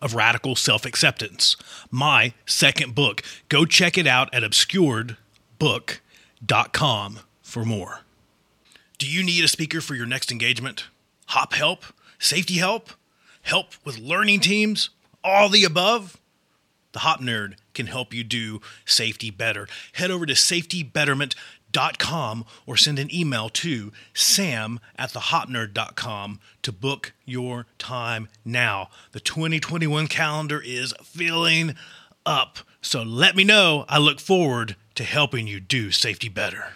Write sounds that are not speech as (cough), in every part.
of Radical Self Acceptance, my second book. Go check it out at obscuredbook.com for more. Do you need a speaker for your next engagement? Hop help? Safety help? Help with learning teams? All the above? The Hop Nerd can help you do safety better. Head over to safetybetterment.com or send an email to sam at thehopnerd.com to book your time now. The 2021 calendar is filling up. So let me know. I look forward to helping you do safety better.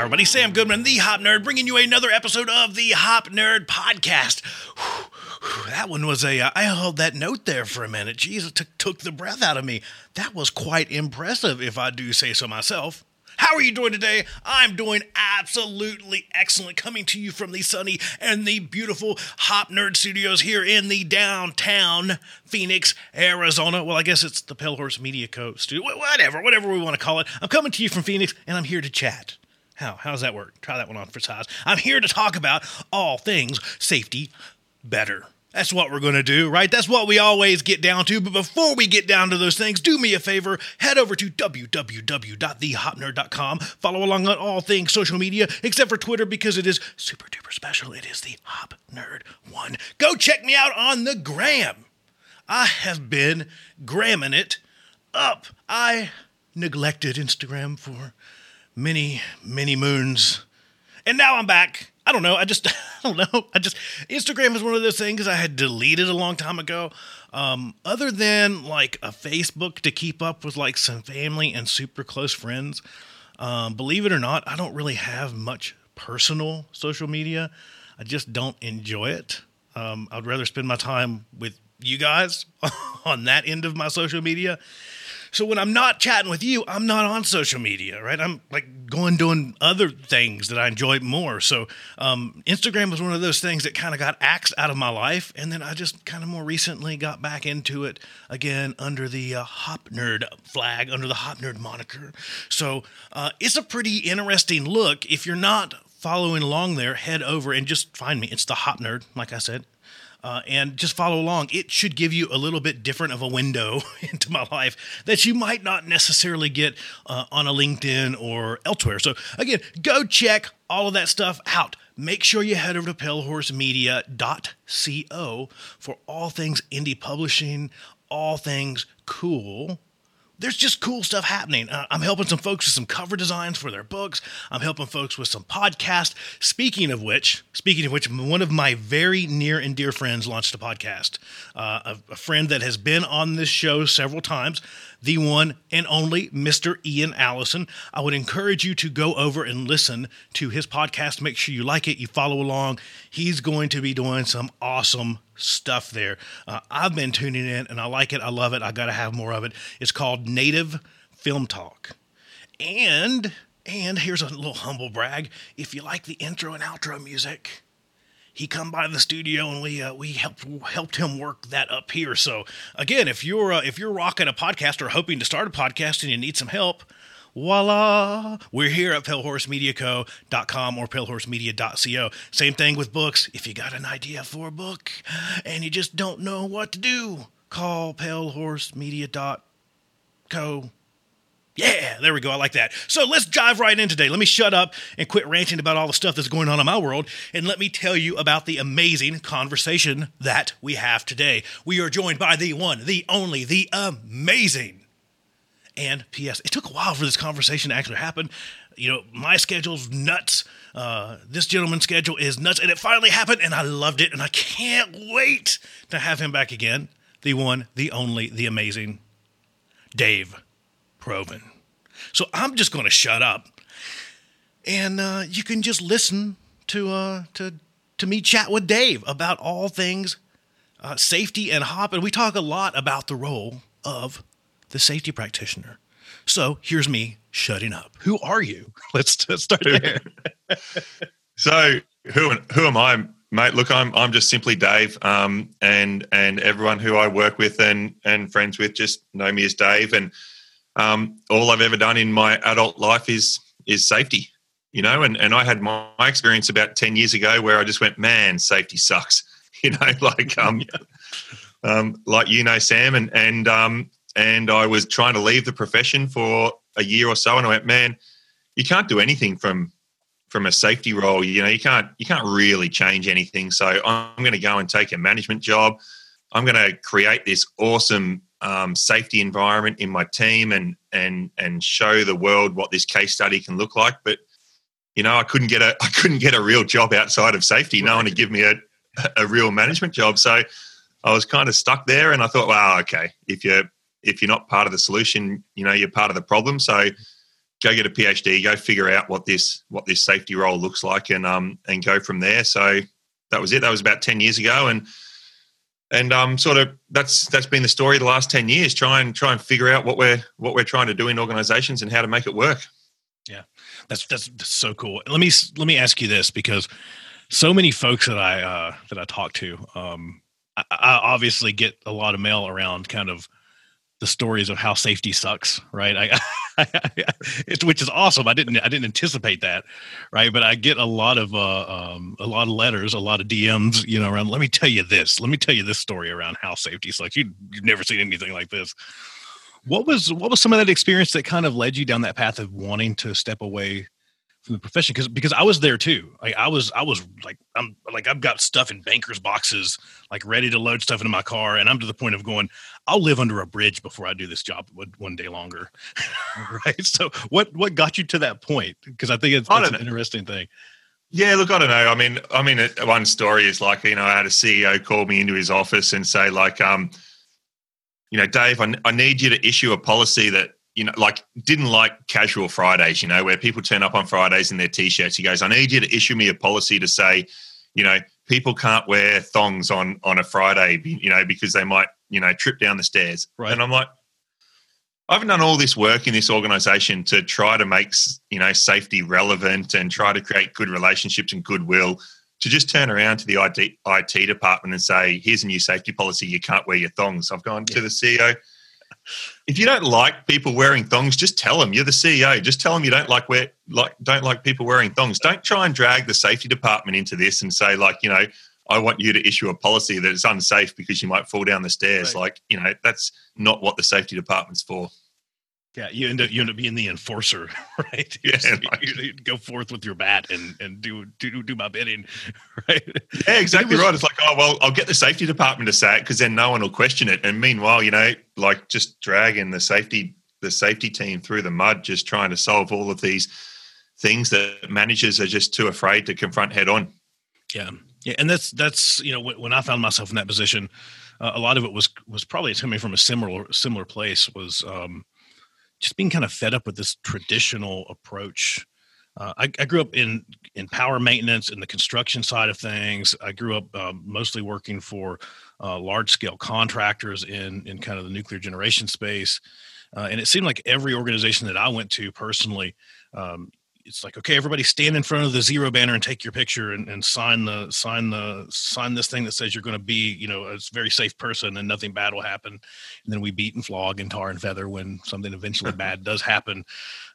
Everybody. Sam Goodman, the Hop Nerd, bringing you another episode of the Hop Nerd Podcast. Whew, That one was a. uh, I held that note there for a minute. It took, took the breath out of me. That was quite impressive, if I do say so myself. How are you doing today? I'm doing absolutely excellent. Coming to you from the sunny and the beautiful Hop Nerd Studios here in the downtown Phoenix, Arizona. Well, I guess it's the Pale Horse Media Co. studio. Whatever, whatever we want to call it. I'm coming to you from Phoenix, and I'm here to chat. How? Does that work? Try that one on for size. I'm here to talk about all things safety better. That's what we're going to do, right? That's what we always get down to. But before we get down to those things, do me a favor, head over to www.thehopnerd.com. Follow along on all things social media, except for Twitter because it is super duper special. It is the Hop Nerd 1. Go check me out on the gram. I have been gramming it up. I neglected Instagram for many, many moons. And now I'm back. I don't know. I just, (laughs) I don't know. I just, Instagram is one of those things I had deleted a long time ago. Um, other than like a Facebook to keep up with like some family and super close friends, um, believe it or not, I don't really have much personal social media. I just don't enjoy it. Um, I'd rather spend my time with you guys (laughs) on that end of my social media. So when I'm not chatting with you, I'm not on social media, right? I'm like going doing other things that I enjoy more. So um, Instagram was one of those things that kind of got axed out of my life, and then I just kind of more recently got back into it again under the uh, Hop Nerd flag, under the Hop Nerd moniker. So uh, it's a pretty interesting look. If you're not following along there, head over and just find me. It's the Hop Nerd, like I said uh, and just follow along. It should give you a little bit different of a window (laughs) into my life that you might not necessarily get uh, on a LinkedIn or elsewhere. So, again, go check all of that stuff out. Make sure you head over to palehorsemedia.co for all things indie publishing, all things cool there's just cool stuff happening. Uh, I'm helping some folks with some cover designs for their books. I'm helping folks with some podcasts. Speaking of which, speaking of which, one of my very near and dear friends launched a podcast. Uh, a, a friend that has been on this show several times, the one and only Mr. Ian Allison. I would encourage you to go over and listen to his podcast. Make sure you like it, you follow along. He's going to be doing some awesome stuff there. Uh, I've been tuning in and I like it. I love it. I got to have more of it. It's called Native Film Talk. And and here's a little humble brag. If you like the intro and outro music, he come by the studio and we uh, we helped helped him work that up here. So again, if you're uh, if you're rocking a podcast or hoping to start a podcast and you need some help, voila, we're here at palehorsemediaco.com or palehorsemedia.co. Same thing with books. If you got an idea for a book and you just don't know what to do, call palehorsemedia.co. Yeah, there we go. I like that. So let's dive right in today. Let me shut up and quit ranting about all the stuff that's going on in my world and let me tell you about the amazing conversation that we have today. We are joined by the one, the only, the amazing. And P.S. It took a while for this conversation to actually happen. You know, my schedule's nuts. Uh, this gentleman's schedule is nuts, and it finally happened, and I loved it, and I can't wait to have him back again. The one, the only, the amazing Dave Provan. So I'm just going to shut up, and uh, you can just listen to uh, to to me chat with Dave about all things uh, safety and hop, and we talk a lot about the role of the safety practitioner. So here's me shutting up. Who are you? (laughs) Let's, start there. (laughs) so who who am I, mate? Look, I'm I'm just simply Dave, um, and and everyone who I work with and and friends with just know me as Dave, and um, all I've ever done in my adult life is is safety, you know. And and I had my, my experience about ten years ago where I just went, man, safety sucks, (laughs) you know, like um, (laughs) um, like you know, Sam, and and um, and I was trying to leave the profession for a year or so, and I went, man, you can't do anything from from a safety role. You know, you can't you can't really change anything. So I'm going to go and take a management job. I'm going to create this awesome um, safety environment in my team and and and show the world what this case study can look like. But you know, I couldn't get a (laughs) I couldn't get a real job outside of safety. No one to give me a a real management job. So I was kind of stuck there, and I thought, wow, okay, if you're if you're not part of the solution, you know, you're part of the problem. So go get a PhD, go figure out what this what this safety role looks like, and um and go from there. So that was it. That was about ten years ago, and and um, sort of that's that's been the story the last 10 years try and try and figure out what we're what we're trying to do in organizations and how to make it work. Yeah. That's that's, that's so cool. Let me let me ask you this because so many folks that i uh, that i talk to um, I, I obviously get a lot of mail around kind of the stories of how safety sucks, right? I, (laughs) it's, which is awesome. I didn't I didn't anticipate that, right? But I get a lot of uh, um, a lot of letters, a lot of DMs, you know, around. Let me tell you this. Let me tell you this story around how safety sucks. You, you've never seen anything like this. What was what was some of that experience that kind of led you down that path of wanting to step away the profession because because I was there too. Like I was I was like I'm like I've got stuff in bankers boxes like ready to load stuff into my car, and I'm to the point of going. I'll live under a bridge before I do this job one, day longer, (laughs) right? So what what got you to that point? Because I think it's, it's an interesting thing. Yeah, look, I don't know. I mean, I mean, one story is like you know, I had a CEO call me into his office and say like, um, you know, Dave, I, I need you to issue a policy that you know, like didn't like casual Fridays, you know, where people turn up on Fridays in their t-shirts. He goes, I need you to issue me a policy to say, you know, people can't wear thongs on on a Friday, you know, because they might, you know, trip down the stairs. Right. And I'm like, I haven't done all this work in this organization to try to make, you know, safety relevant and try to create good relationships and goodwill. To just turn around to the IT, IT department and say, "Here's a new safety policy. You can't wear your thongs." I've gone yeah. to the CEO if you don't like people wearing thongs, just tell them you're the CEO. Just tell them you don't like wear like don't like people wearing thongs. Don't try and drag the safety department into this and say like you know I want you to issue a policy that is unsafe because you might fall down the stairs. Right. Like you know that's not what the safety department's for. Yeah, you end up you end up being the enforcer, (laughs) right? You yeah, like, you, you go forth with your bat and and do do do my bidding, (laughs) right? Yeah, exactly it was, right. It's like, oh well, I'll get the safety department to say it because then no one will question it. And meanwhile, you know, like just dragging the safety the safety team through the mud, just trying to solve all of these things that managers are just too afraid to confront head on. Yeah, yeah, and that's that's you know when I found myself in that position, uh, a lot of it was was probably coming from a similar similar place was. um just being kind of fed up with this traditional approach. Uh, I, I, grew up in in power maintenance in the construction side of things. I grew up um, mostly working for uh, large scale contractors in in kind of the nuclear generation space, uh, and it seemed like every organization that I went to personally, um, it's like okay everybody stand in front of the zero banner and take your picture and, and sign the sign the sign this thing that says you're going to be you know a very safe person and nothing bad will happen. And then we beat and flog and tar and feather when something eventually (laughs) bad does happen.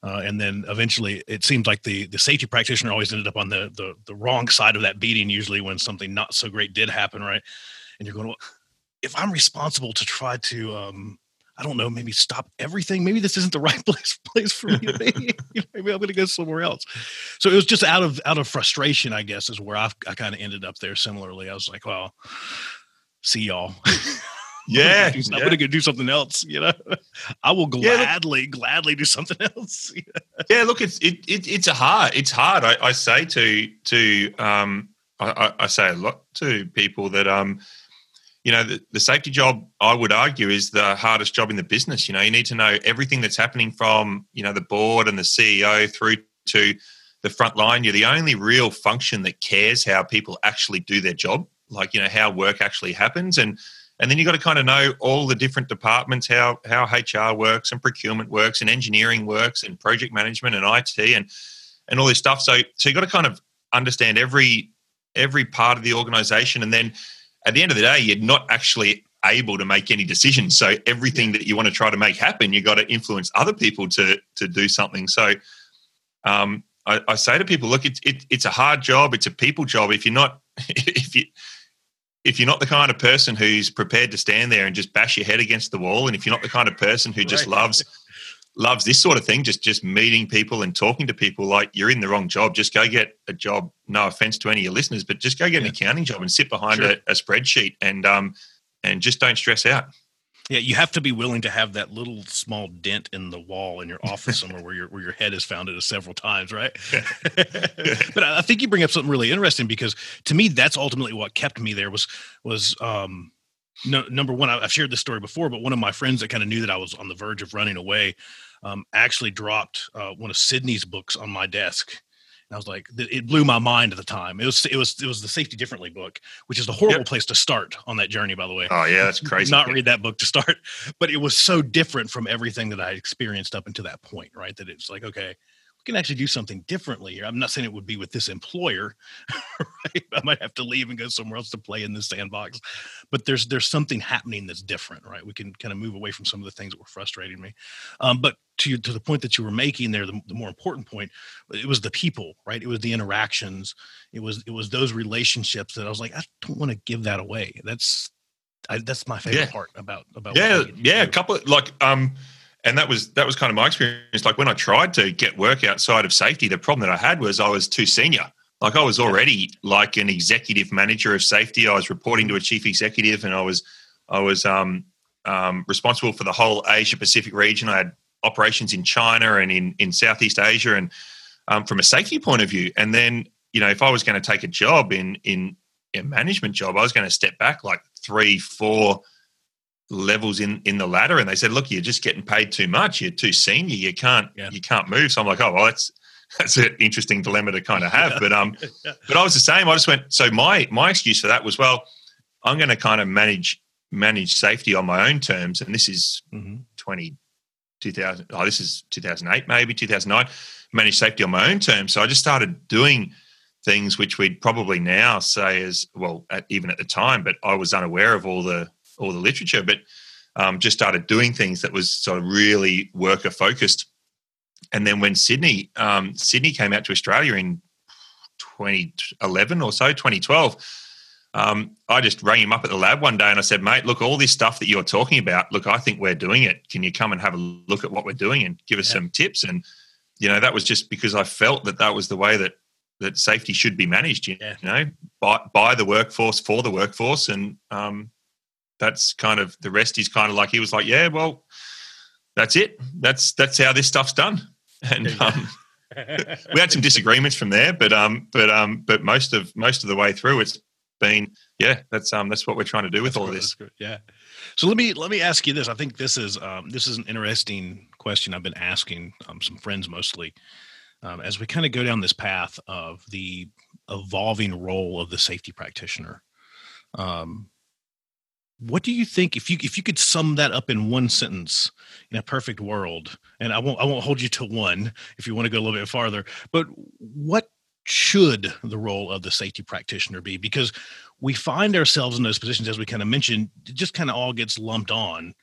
Uh, and then eventually it seems like the the safety practitioner always ended up on the, the the wrong side of that beating usually when something not so great did happen right and you're going well, if i'm responsible to try to um I don't know, maybe stop everything. Maybe this isn't the (laughs) right place place for me. (laughs) Maybe, maybe I'm going to go somewhere else. So it was just out of out of frustration, I guess, is where I've, I kind of ended up there. Similarly, I was like, well, see y'all. (laughs) Yeah, I'm going to go do something else. You know, I will gladly, yeah, look, gladly do something else. yeah, look, it's it, it, it's a hard. It's hard. I, I say to to um I, I say a lot to people that um you know, the, the, safety job, I would argue, is the hardest job in the business. You know, you need to know everything that's happening from, you know, the board and the CEO through to the front line. You're the only real function that cares how people actually do their job, like, you know, how work actually happens. And and then you've got to kind of know all the different departments, how how HR works and procurement works and engineering works and project management and IT and and all this stuff. So so you've got to kind of understand every every part of the organization and then at the end of the day, you're not actually able to make any decisions. So everything that you want to try to make happen, you've got to influence other people to to do something. So um, I, I, say to people, look, it's it, it's a hard job. It's a people job. If you're not (laughs) if you if you're not the kind of person who's prepared to stand there and just bash your head against the wall, and if you're not the kind of person who just right. loves loves this sort of thing, just just meeting people and talking to people, like you're in the wrong job. Just go get a job. No offense to any of your listeners, but just go get an accounting job and sit behind sure. a, a, spreadsheet and um and just don't stress out. Yeah, you have to be willing to have that little small dent in the wall in your office somewhere where your where your head has found it several times, right? (laughs) but I think you bring up something really interesting because to me, that's ultimately what kept me there was was um no, number one, I've shared this story before, but one of my friends that kind of knew that I was on the verge of running away um, actually dropped uh, one of Sidney's books on my desk. And I was like, it blew my mind at the time. It was, it was, it was the Safety Differently book, which is a horrible yep. place to start on that journey, by the way. Oh yeah, that's (laughs) crazy. Not read that book to start, (laughs) but it was so different from everything that I experienced up until that point, right? That it's like, okay, can actually do something differently here. I'm not saying it would be with this employer, (laughs) right? I might have to leave and go somewhere else to play in this sandbox. But there's there's something happening that's different, right? We can kind of move away from some of the things that were frustrating me. Um, but to to the point that you were making there, the, the more important point, it was the people, right? It was the interactions. It was it was those relationships that I was like, I don't want to give that away. That's I, that's my favorite yeah. part about about yeah yeah a couple of, like um and that was that was kind of my experience. Like when I tried to get work outside of safety, the problem that I had was I was too senior. Like I was already like an executive manager of safety. I was reporting to a chief executive, and I was I was um, um, responsible for the whole Asia Pacific region. I had operations in China and in in Southeast Asia, and um, from a safety point of view. And then you know, if I was going to take a job in in a management job, I was going to step back like three, four levels in in the ladder and they said look you're just getting paid too much. You're too senior. You can't yeah. you can't move. So i'm like oh well that's (laughs) that's an interesting dilemma to kind of have but um (laughs) yeah. but i was the same. I just went so my my excuse for that was well i'm going to kind of manage manage safety on my own terms and this is mm-hmm. 20 2000 oh this is 2008 maybe 2009 manage safety on my own terms. So i just started doing things which we'd probably now say as well at, even at the time but i was unaware of all the all the literature, but um, just started doing things that was sort of really worker focused. And then when Sidney um, Sidney came out to Australia in 2011 or so, 2012, um, I just rang him up at the lab one day and I said, "Mate, look, all this stuff that you're talking about, look, I think we're doing it. Can you come and have a look at what we're doing and give us yeah. some tips?" And you know, that was just because I felt that that was the way that that safety should be managed. You know, by by the workforce for the workforce, and um, that's kind of the rest is kind of like he was like, yeah, well, that's it. That's that's how this stuff's done. (laughs) And um, we had some disagreements from there, but um, but um, but most of most of the way through, it's been yeah, that's um, that's what we're trying to do with that's all good, this. Yeah. So let me let me ask you this. I think this is um, this is an interesting question I've been asking um, some friends mostly um, as we kind of go down this path of the evolving role of the safety practitioner. Um, what do you think if you if you could sum that up in one sentence in a perfect world and i won't i won't hold you to one if you want to go a little bit farther but what should the role of the safety practitioner be? Because we find ourselves in those positions as we kind of mentioned it just kind of all gets lumped on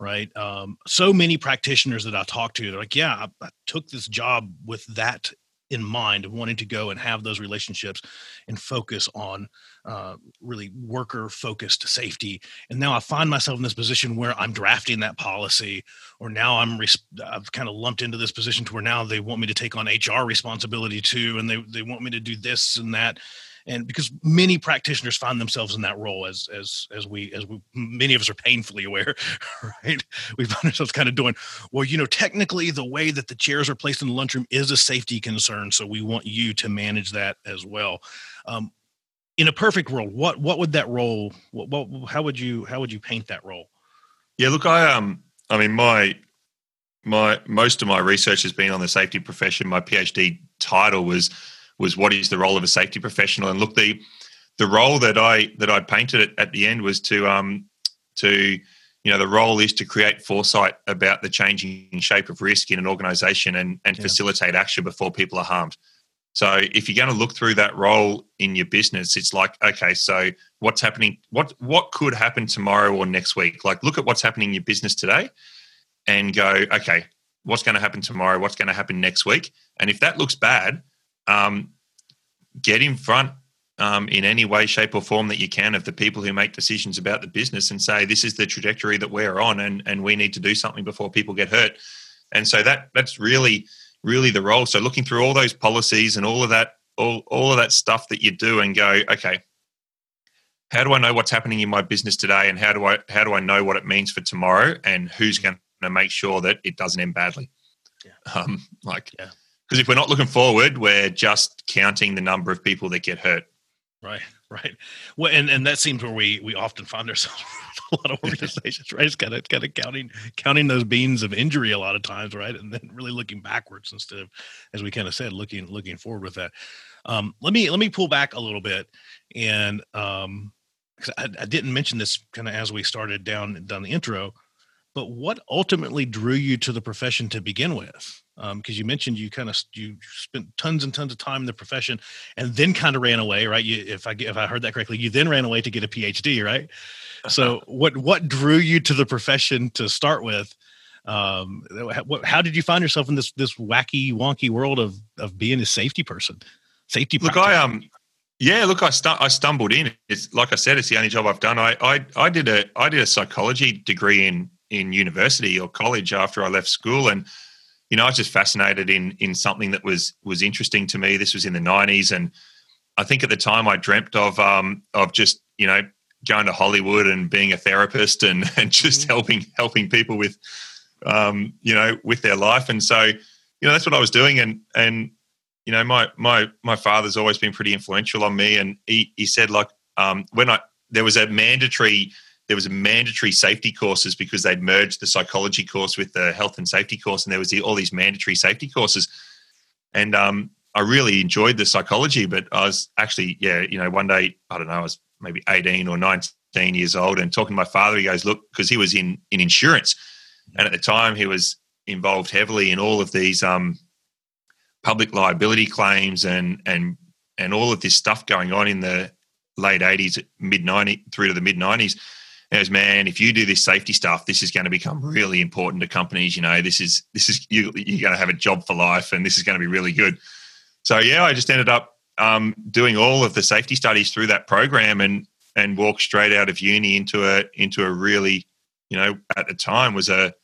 right? Um, so many practitioners that i talk to they're like yeah I, I took this job with that in mind of wanting to go and have those relationships and focus on uh, really worker focused safety and now i find myself in this position where i'm drafting that policy or now i'm res- i've kind of lumped into this position to where now they want me to take on hr responsibility too and they, they want me to do this and that and because many practitioners find themselves in that role as as as we as we many of us are painfully aware (laughs) right? We find ourselves kind of doing well you know technically the way that the chairs are placed in the lunchroom is a safety concern so we want you to manage that as well. Um, in a perfect world what what would that role what, what how would you how would you paint that role yeah look i um i mean my my most of my research has been on the safety profession my phd title was was what is the role of a safety professional? And look, the the role that I that I painted at, at the end was to um to you know the role is to create foresight about the changing shape of risk in an organization and and yeah. facilitate action before people are harmed. So if you're going to look through that role in your business, it's like, okay, so what's happening? What what could happen tomorrow or next week? Like, look at what's happening in your business today, and go, okay, what's going to happen tomorrow? What's going to happen next week? And if that looks bad, um, get in front um, in any way, shape, or form that you can of the people who make decisions about the business and say this is the trajectory that we're on, and and we need to do something before people get hurt. And so that that's really really the role. So looking through all those policies and all of that all all of that stuff that you do and go, okay, how do I know what's happening in my business today, and how do I how do I know what it means for tomorrow, and who's going to make sure that it doesn't end badly? Yeah. Um, like yeah. Because if we're not looking forward, we're just counting the number of people that get hurt. Right, right. Well, and, and that seems where we we often find ourselves (laughs) with a lot of organizations, right? It's kind of kind of counting counting those beans of injury a lot of times, right? And then really looking backwards instead of, as we kind of said, looking looking forward with that. Um, let me let me pull back a little bit, and um, I, I didn't mention this kind of as we started down down the intro, but what ultimately drew you to the profession to begin with? because um, you mentioned you kind of you spent tons and tons of time in the profession and then kind of ran away right? You, if i if i heard that correctly you then ran away to get a phd right? So (laughs) what what drew you to the profession to start with? Um, what, how did you find yourself in this this wacky wonky world of of being a safety person safety look i um yeah look i stu- i stumbled in. It's like i said it's the only job i've done. I i i did a i did a psychology degree in in university or college after i left school and you know, I was just fascinated in in something that was was interesting to me. This was in the '90s, and I think at the time I dreamt of um, of just you know going to Hollywood and being a therapist and (laughs) and just mm-hmm. helping helping people with um, you know with their life. And so you know that's what I was doing. And and you know my my my father's always been pretty influential on me. And he he said like um, when I there was a mandatory there was mandatory safety courses because they'd merged the psychology course with the health and safety course, and there was the, all these mandatory safety courses. And um, I really enjoyed the psychology, but I was actually, yeah, you know, one day I don't know, I was maybe eighteen or nineteen years old, and talking to my father, he goes, "Look," because he was in in insurance, and at the time he was involved heavily in all of these um, public liability claims and and and all of this stuff going on in the late 80s mid 90s through to the mid 90s goes, man, if you do this safety stuff, this is going to become really important to companies. You know, this is this is you, you're going to have a job for life, and this is going to be really good. So yeah, I just ended up um, doing all of the safety studies through that program, and and walked straight out of uni into a into a really, you know, at the time was a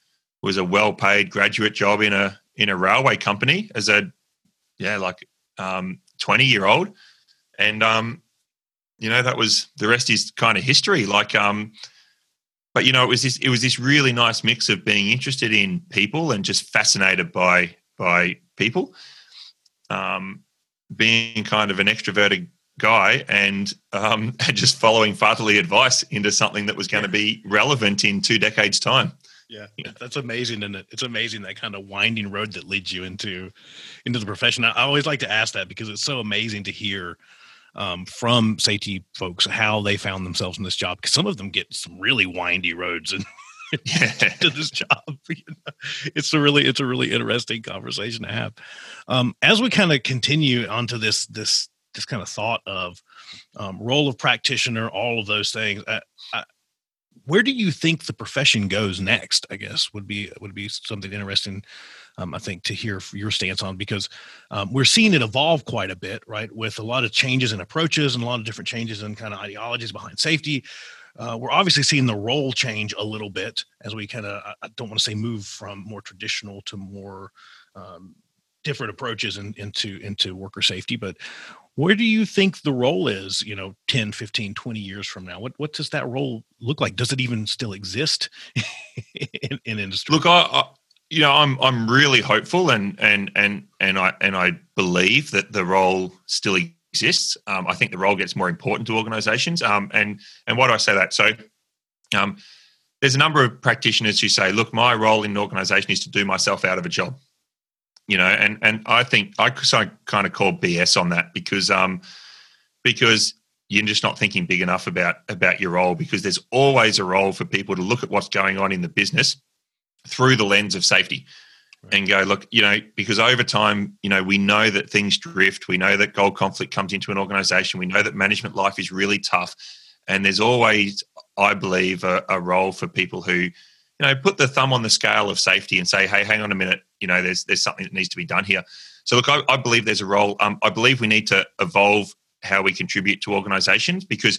was a well paid graduate job in a in a railway company as a yeah like um, 20 year old and um you know that was the rest is kind of history like um but you know, it was this it was this really nice mix of being interested in people and just fascinated by by people, um, being kind of an extroverted guy and um, (laughs) just following fatherly advice into something that was going to be relevant in two decades' time. Yeah, that's amazing, and it? It's amazing that kind of winding road that leads you into into the profession. I always like to ask that because it's so amazing to hear um, from safety folks how they found themselves in this job because some of them get some really windy roads and (laughs) (laughs) to this job. (laughs) You know? It's a really it's a really interesting conversation to have. Um, as we kind of continue onto this this this kind of thought of um, role of practitioner, all of those things. I, I, where do you think the profession goes next? I guess would be would be something interesting. Um, I think to hear your stance on because um, we're seeing it evolve quite a bit, right? With a lot of changes in approaches and a lot of different changes in kind of ideologies behind safety. Uh, we're obviously seeing the role change a little bit as we kind of I don't want to say move from more traditional to more um, different approaches in, into into worker safety but where do you think the role is you know 10 15 20 years from now what what does that role look like does it even still exist (laughs) in, in industry look I, I, you know i'm i'm really hopeful and and and and i and i believe that the role still exists. Um, i think the role gets more important to organizations um, and and why do i say that? So um, there's a number of practitioners who say look my role in an organization is to do myself out of a job. You know, and and I think I kind of call BS on that because um because you're just not thinking big enough about about your role because there's always a role for people to look at what's going on in the business through the lens of safety right. and go look you know because over time you know we know that things drift we know that goal conflict comes into an organization we know that management life is really tough and there's always i believe a, a role for people who you know, put the thumb on the scale of safety and say, hey, hang on a minute, you know, there's there's something that needs to be done here. So look, I, I believe there's a role. Um, I believe we need to evolve how we contribute to organisations because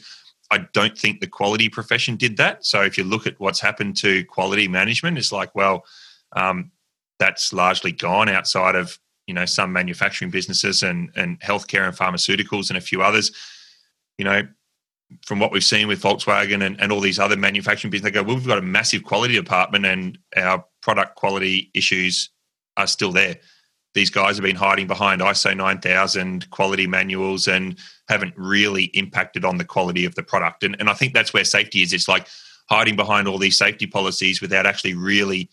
I don't think the quality profession did that. So if you look at what's happened to quality management, it's like, well, um, that's largely gone outside of you know some manufacturing businesses and and healthcare and pharmaceuticals and a few others. You know, from what we've seen with Volkswagen and, and all these other manufacturing businesses, they go, well, we've got a massive quality department and our product quality issues are still there. These guys have been hiding behind ISO 9000 quality manuals and haven't really impacted on the quality of the product. And, and I think that's where safety is. It's like hiding behind all these safety policies without actually really,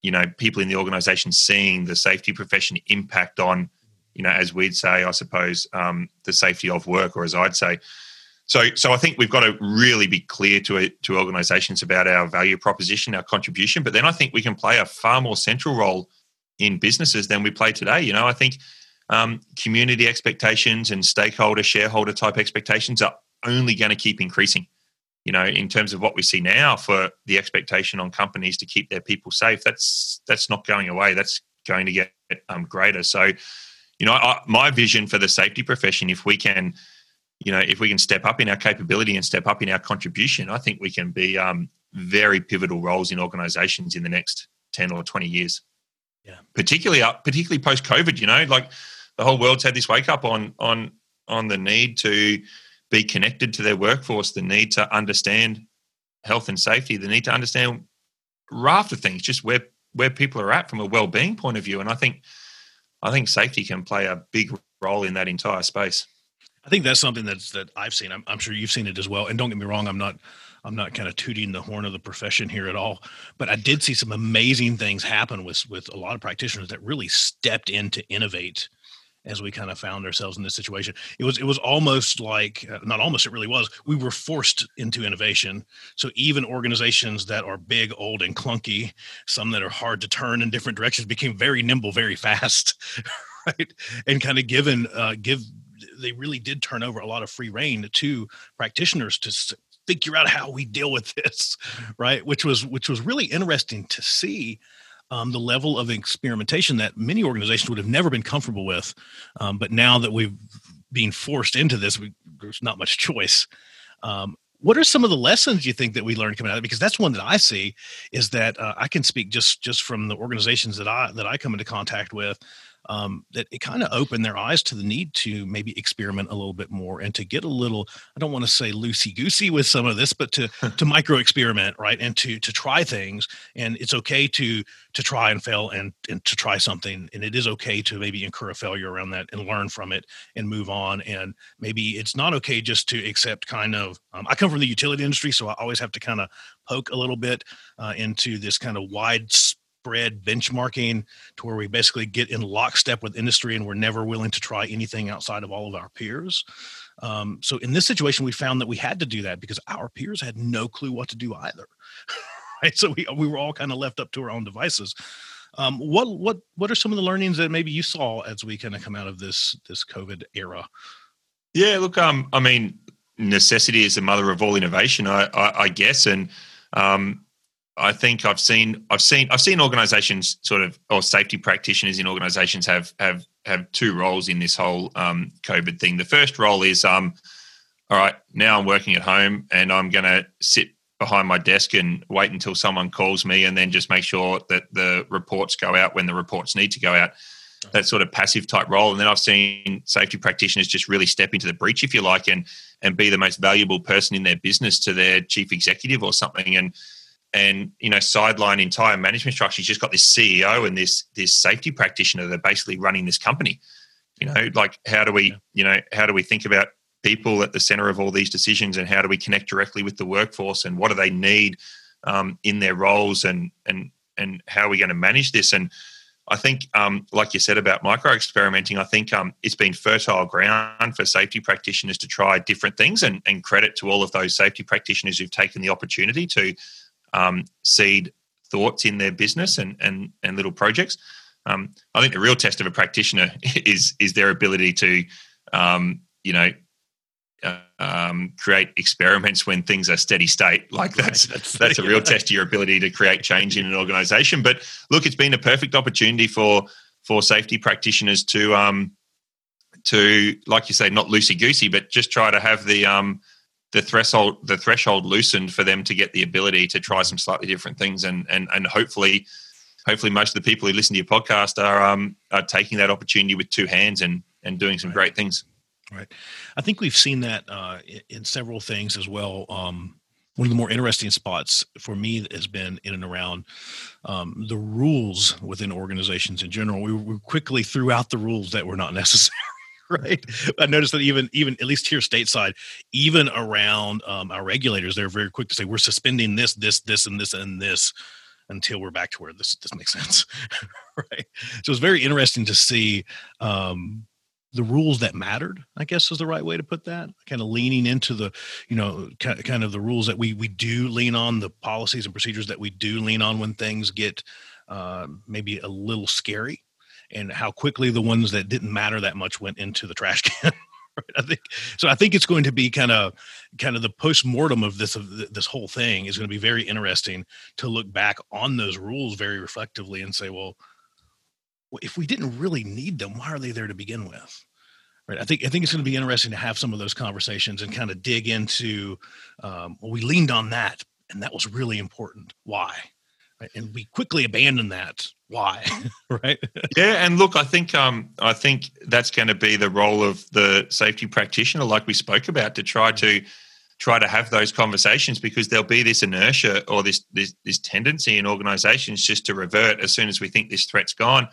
you know, people in the organization seeing the safety profession impact on, you know, as we'd say, I suppose, um, the safety of work, or as I'd say, so, so I think we've got to really be clear to it, to organisations about our value proposition, our contribution. But then I think we can play a far more central role in businesses than we play today. You know, I think um, community expectations and stakeholder, shareholder type expectations are only going to keep increasing. You know, in terms of what we see now for the expectation on companies to keep their people safe, that's that's not going away. That's going to get um, greater. So, you know, I, my vision for the safety profession, if we can you know, if we can step up in our capability and step up in our contribution, I think we can be um, very pivotal roles in organisations in the next ten or twenty years. Yeah, particularly up, particularly post COVID. You know, like the whole world's had this wake up on on on the need to be connected to their workforce, the need to understand health and safety, the need to understand raft of things, just where where people are at from a well being point of view. And I think I think safety can play a big role in that entire space. I think that's something that's that I've seen. I'm, I'm, sure you've seen it as well. And don't get me wrong, I'm not I'm not kind of tooting the horn of the profession here at all, but I did see some amazing things happen with with a lot of practitioners that really stepped in to innovate as we kind of found ourselves in this situation. It was it was almost like uh, not almost it really was. We were forced into innovation. So even organizations that are big, old, and clunky, some that are hard to turn in different directions, became very nimble, very fast. (laughs) right and kind of given uh, give they really did turn over a lot of free reign to practitioners to figure out how we deal with this, right? Which was which was really interesting to see. Um, the level of experimentation that many organizations would have never been comfortable with, um, but now that we've been forced into this, we, there's not much choice. Um, what are some of the lessons you think that we learned coming out of it? Because that's one that I see is that uh, I can speak just just from the organizations that I that I come into contact with um, that it kind of opened their eyes to the need to maybe experiment a little bit more and to get a little i don't want to say loosey goosey with some of this but to (laughs) to micro experiment right and to to try things and it's okay to to try and fail and and to try something and it is okay to maybe incur a failure around that and learn from it and move on and maybe it's not okay just to accept kind of um, i come from the utility industry so i always have to kind of poke a little bit uh, into this kind of wide widespread benchmarking to where we basically get in lockstep with industry and we're never willing to try anything outside of all of our peers. Um, so in this situation, we found that we had to do that because our peers had no clue what to do either. (laughs) right? So we we were all kind of left up to our own devices. Um, what what what are some of the learnings that maybe you saw as we kind of come out of this this COVID era? Yeah, look, um, I mean, necessity is the mother of all innovation, I, I, I guess, and um, I think I've seen I've seen I've seen organisations sort of or safety practitioners in organisations have have have two roles in this whole um, COVID thing. The first role is um, all right, now I'm working at home and I'm going to sit behind my desk and wait until someone calls me and then just make sure that the reports go out when the reports need to go out. That sort of passive type role. And then I've seen safety practitioners just really step into the breach, if you like, and and be the most valuable person in their business to their chief executive or something. And and you know, sideline entire management structure. You've just got this CEO and this this safety practitioner that are basically running this company. You know, like how do we, you know, how do we think about people at the center of all these decisions and how do we connect directly with the workforce and what do they need um, in their roles and and and how are we going to manage this and I think, um, like you said about micro experimenting, I think um, it's been fertile ground for safety practitioners to try different things, and, and, credit to all of those safety practitioners who've taken the opportunity to um, seed thoughts in their business and and, and little projects. Um, I think the real test of a practitioner (laughs) is is their ability to, um, you know, um, create experiments when things are steady state. Like that's right, that's, that's a real test of your ability to create change in an organization. But look, it's been a perfect opportunity for for safety practitioners to um to like you say, not loosey goosey, but just try to have the um the threshold the threshold loosened for them to get the ability to try some slightly different things and and and hopefully hopefully most of the people who listen to your podcast are um are taking that opportunity with two hands and and doing some right. great things. Right. I think we've seen that uh, in several things as well. Um, one of the more interesting spots for me has been in and around um, the rules within organizations in general. We, we quickly threw out the rules that were not (laughs) necessary. (laughs) right. I noticed that even even at least here stateside, even around um, our regulators, they're very quick to say we're suspending this, this, this, and this, and this until we're back to where this this makes sense. (laughs) right. So it's very interesting to see um, the rules that mattered i guess is the right way to put that kind of leaning into the you know kind of the rules that we we do lean on the policies and procedures that we do lean on when things get uh, maybe a little scary and how quickly the ones that didn't matter that much went into the trash (laughs) can right? I think so. I think it's going to be kind of kind of the post mortem of this of this whole thing is going to be very interesting to look back on those rules very reflectively and say, well, if we didn't really need them, why are they there to begin with? Right. I think I think it's going to be interesting to have some of those conversations and kind of dig into. Um, well, we leaned on that, and that was really important. Why? Right? And we quickly abandoned that. Why? (laughs) right. yeah, and look, I think um, I think that's going to be the role of the safety practitioner, like we spoke about, to try to try to have those conversations because there'll be this inertia or this this, this tendency in organizations just to revert as soon as we think this threat's gone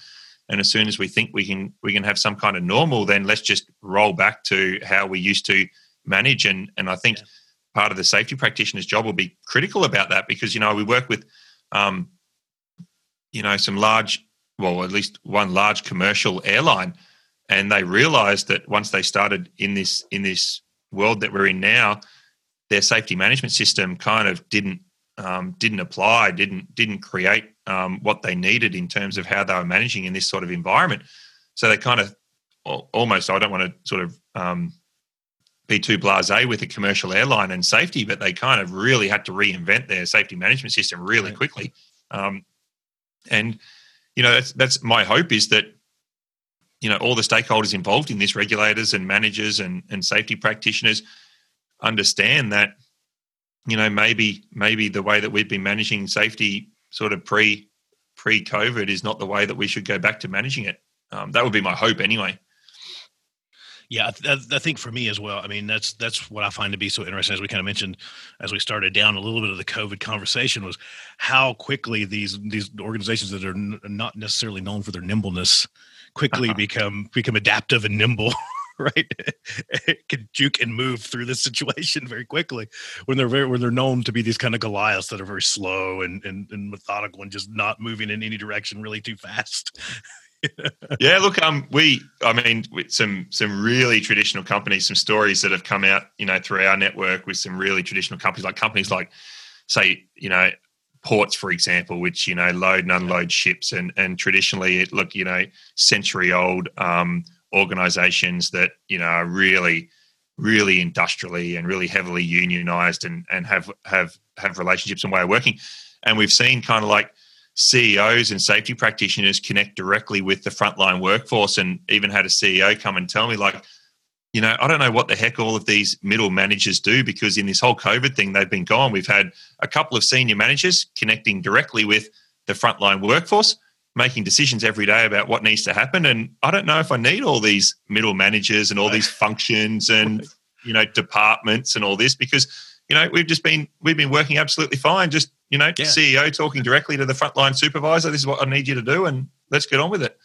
and as soon as we think we can we can have some kind of normal then let's just roll back to how we used to manage and and i think yeah. part of the safety practitioner's job will be critical about that because you know we work with um you know some large well at least one large commercial airline and they realized that once they started in this in this world that we're in now their safety management system kind of didn't um, didn't apply didn't didn't create um, what they needed in terms of how they were managing in this sort of environment. So they kind of almost, I don't want to sort of um, be too blasé with a commercial airline and safety, but they kind of really had to reinvent their safety management system really quickly. Um, and you know, that's that's my hope is that you know all the stakeholders involved in this, regulators and managers and and safety practitioners, understand that you know maybe maybe the way that we've been managing safety sort of pre pre COVID is not the way that we should go back to managing it. Um, that would be my hope anyway. Yeah, I, I, think for me as well. I mean, that's that's what I find to be so interesting. As we kind of mentioned, as we started down a little bit of the COVID conversation, was how quickly these these organizations that are n- not necessarily known for their nimbleness quickly uh-huh. become become adaptive and nimble (laughs) right? (laughs) can juke and move through this situation very quickly when they're very when they're known to be these kind of Goliaths that are very slow and and, and methodical and just not moving in any direction really too fast. Yeah, look, um, we, I mean, some some really traditional companies, some stories that have come out, you know, through our network with some really traditional companies, like companies like, say, you know, ports, for example, which you know load and unload ships, and and traditionally, it look, you know, century old um, organisations that you know are really, really industrially and really heavily unionised, and and have have have relationships and way of working, and we've seen kind of like CEOs and safety practitioners connect directly with the frontline workforce and even had a CEO come and tell me like you know, I don't know what the heck all of these middle managers do because in this whole COVID thing, they've been gone. We've had a couple of senior managers connecting directly with the frontline workforce, making decisions every day about what needs to happen. And I don't know if I need all these middle managers and all these (laughs) functions and, you know, departments and all this because, you know, we've just been, we've been working absolutely fine. Just you know, yeah. CEO talking directly to the frontline supervisor. This is what I need you to do, and let's get on with it.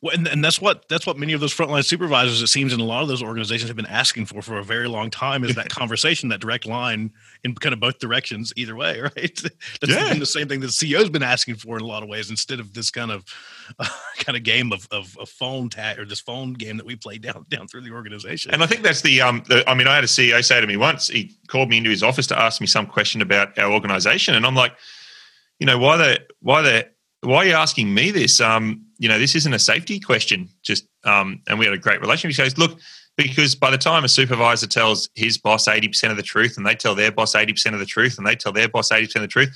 Well, and, and that's what that's what many of those frontline supervisors, it seems, in a lot of those organizations have been asking for for a very long time is that (laughs) conversation, that direct line in kind of both directions, either way, (laughs) right? That's yeah. the same thing that the CEO's been asking for in a lot of ways, instead of this kind of (laughs) uh, kind of game of, of, of phone tag or this phone game that we play down down through the organization. And I think that's the um. The, I mean, I had a CEO say to me once. He called me into his office to ask me some question about our organization, and I'm like, you know, why the why the why are you asking me this? Um, you know, this isn't a safety question. Just um, and we had a great relationship. He goes, look, because by the time a supervisor tells his boss 80% of the truth and they tell their boss 80% of the truth and they tell their boss 80% of the truth,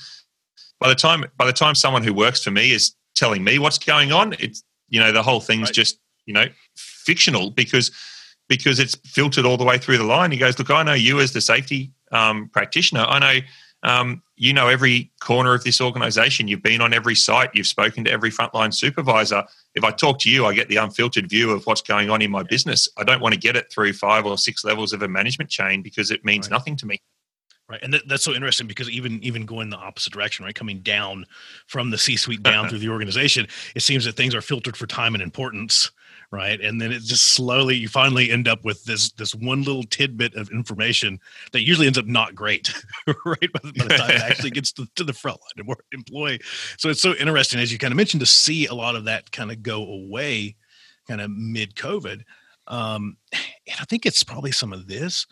by the time by the time someone who works for me is telling me what's going on, it's you know, the whole thing's right. just, you know, fictional because because it's filtered all the way through the line. He goes, Look, I know you as the safety um, practitioner. I know um, you know every corner of this organization. You've been on every site. You've spoken to every frontline supervisor. If I talk to you, I get the unfiltered view of what's going on in my business. I don't want to get it through five or six levels of a management chain because it means right. nothing to me. Right, and that, that's so interesting because even even going the opposite direction, right, coming down from the C-suite down through the organization, it seems that things are filtered for time and importance right? And then it just slowly you finally end up with this this one little tidbit of information that usually ends up not great (laughs) right by the, by the time it actually gets to, to the front line employee. So it's so interesting as you kind of mentioned to see a lot of that kind of go away kind of mid covid um, and i think it's probably some of this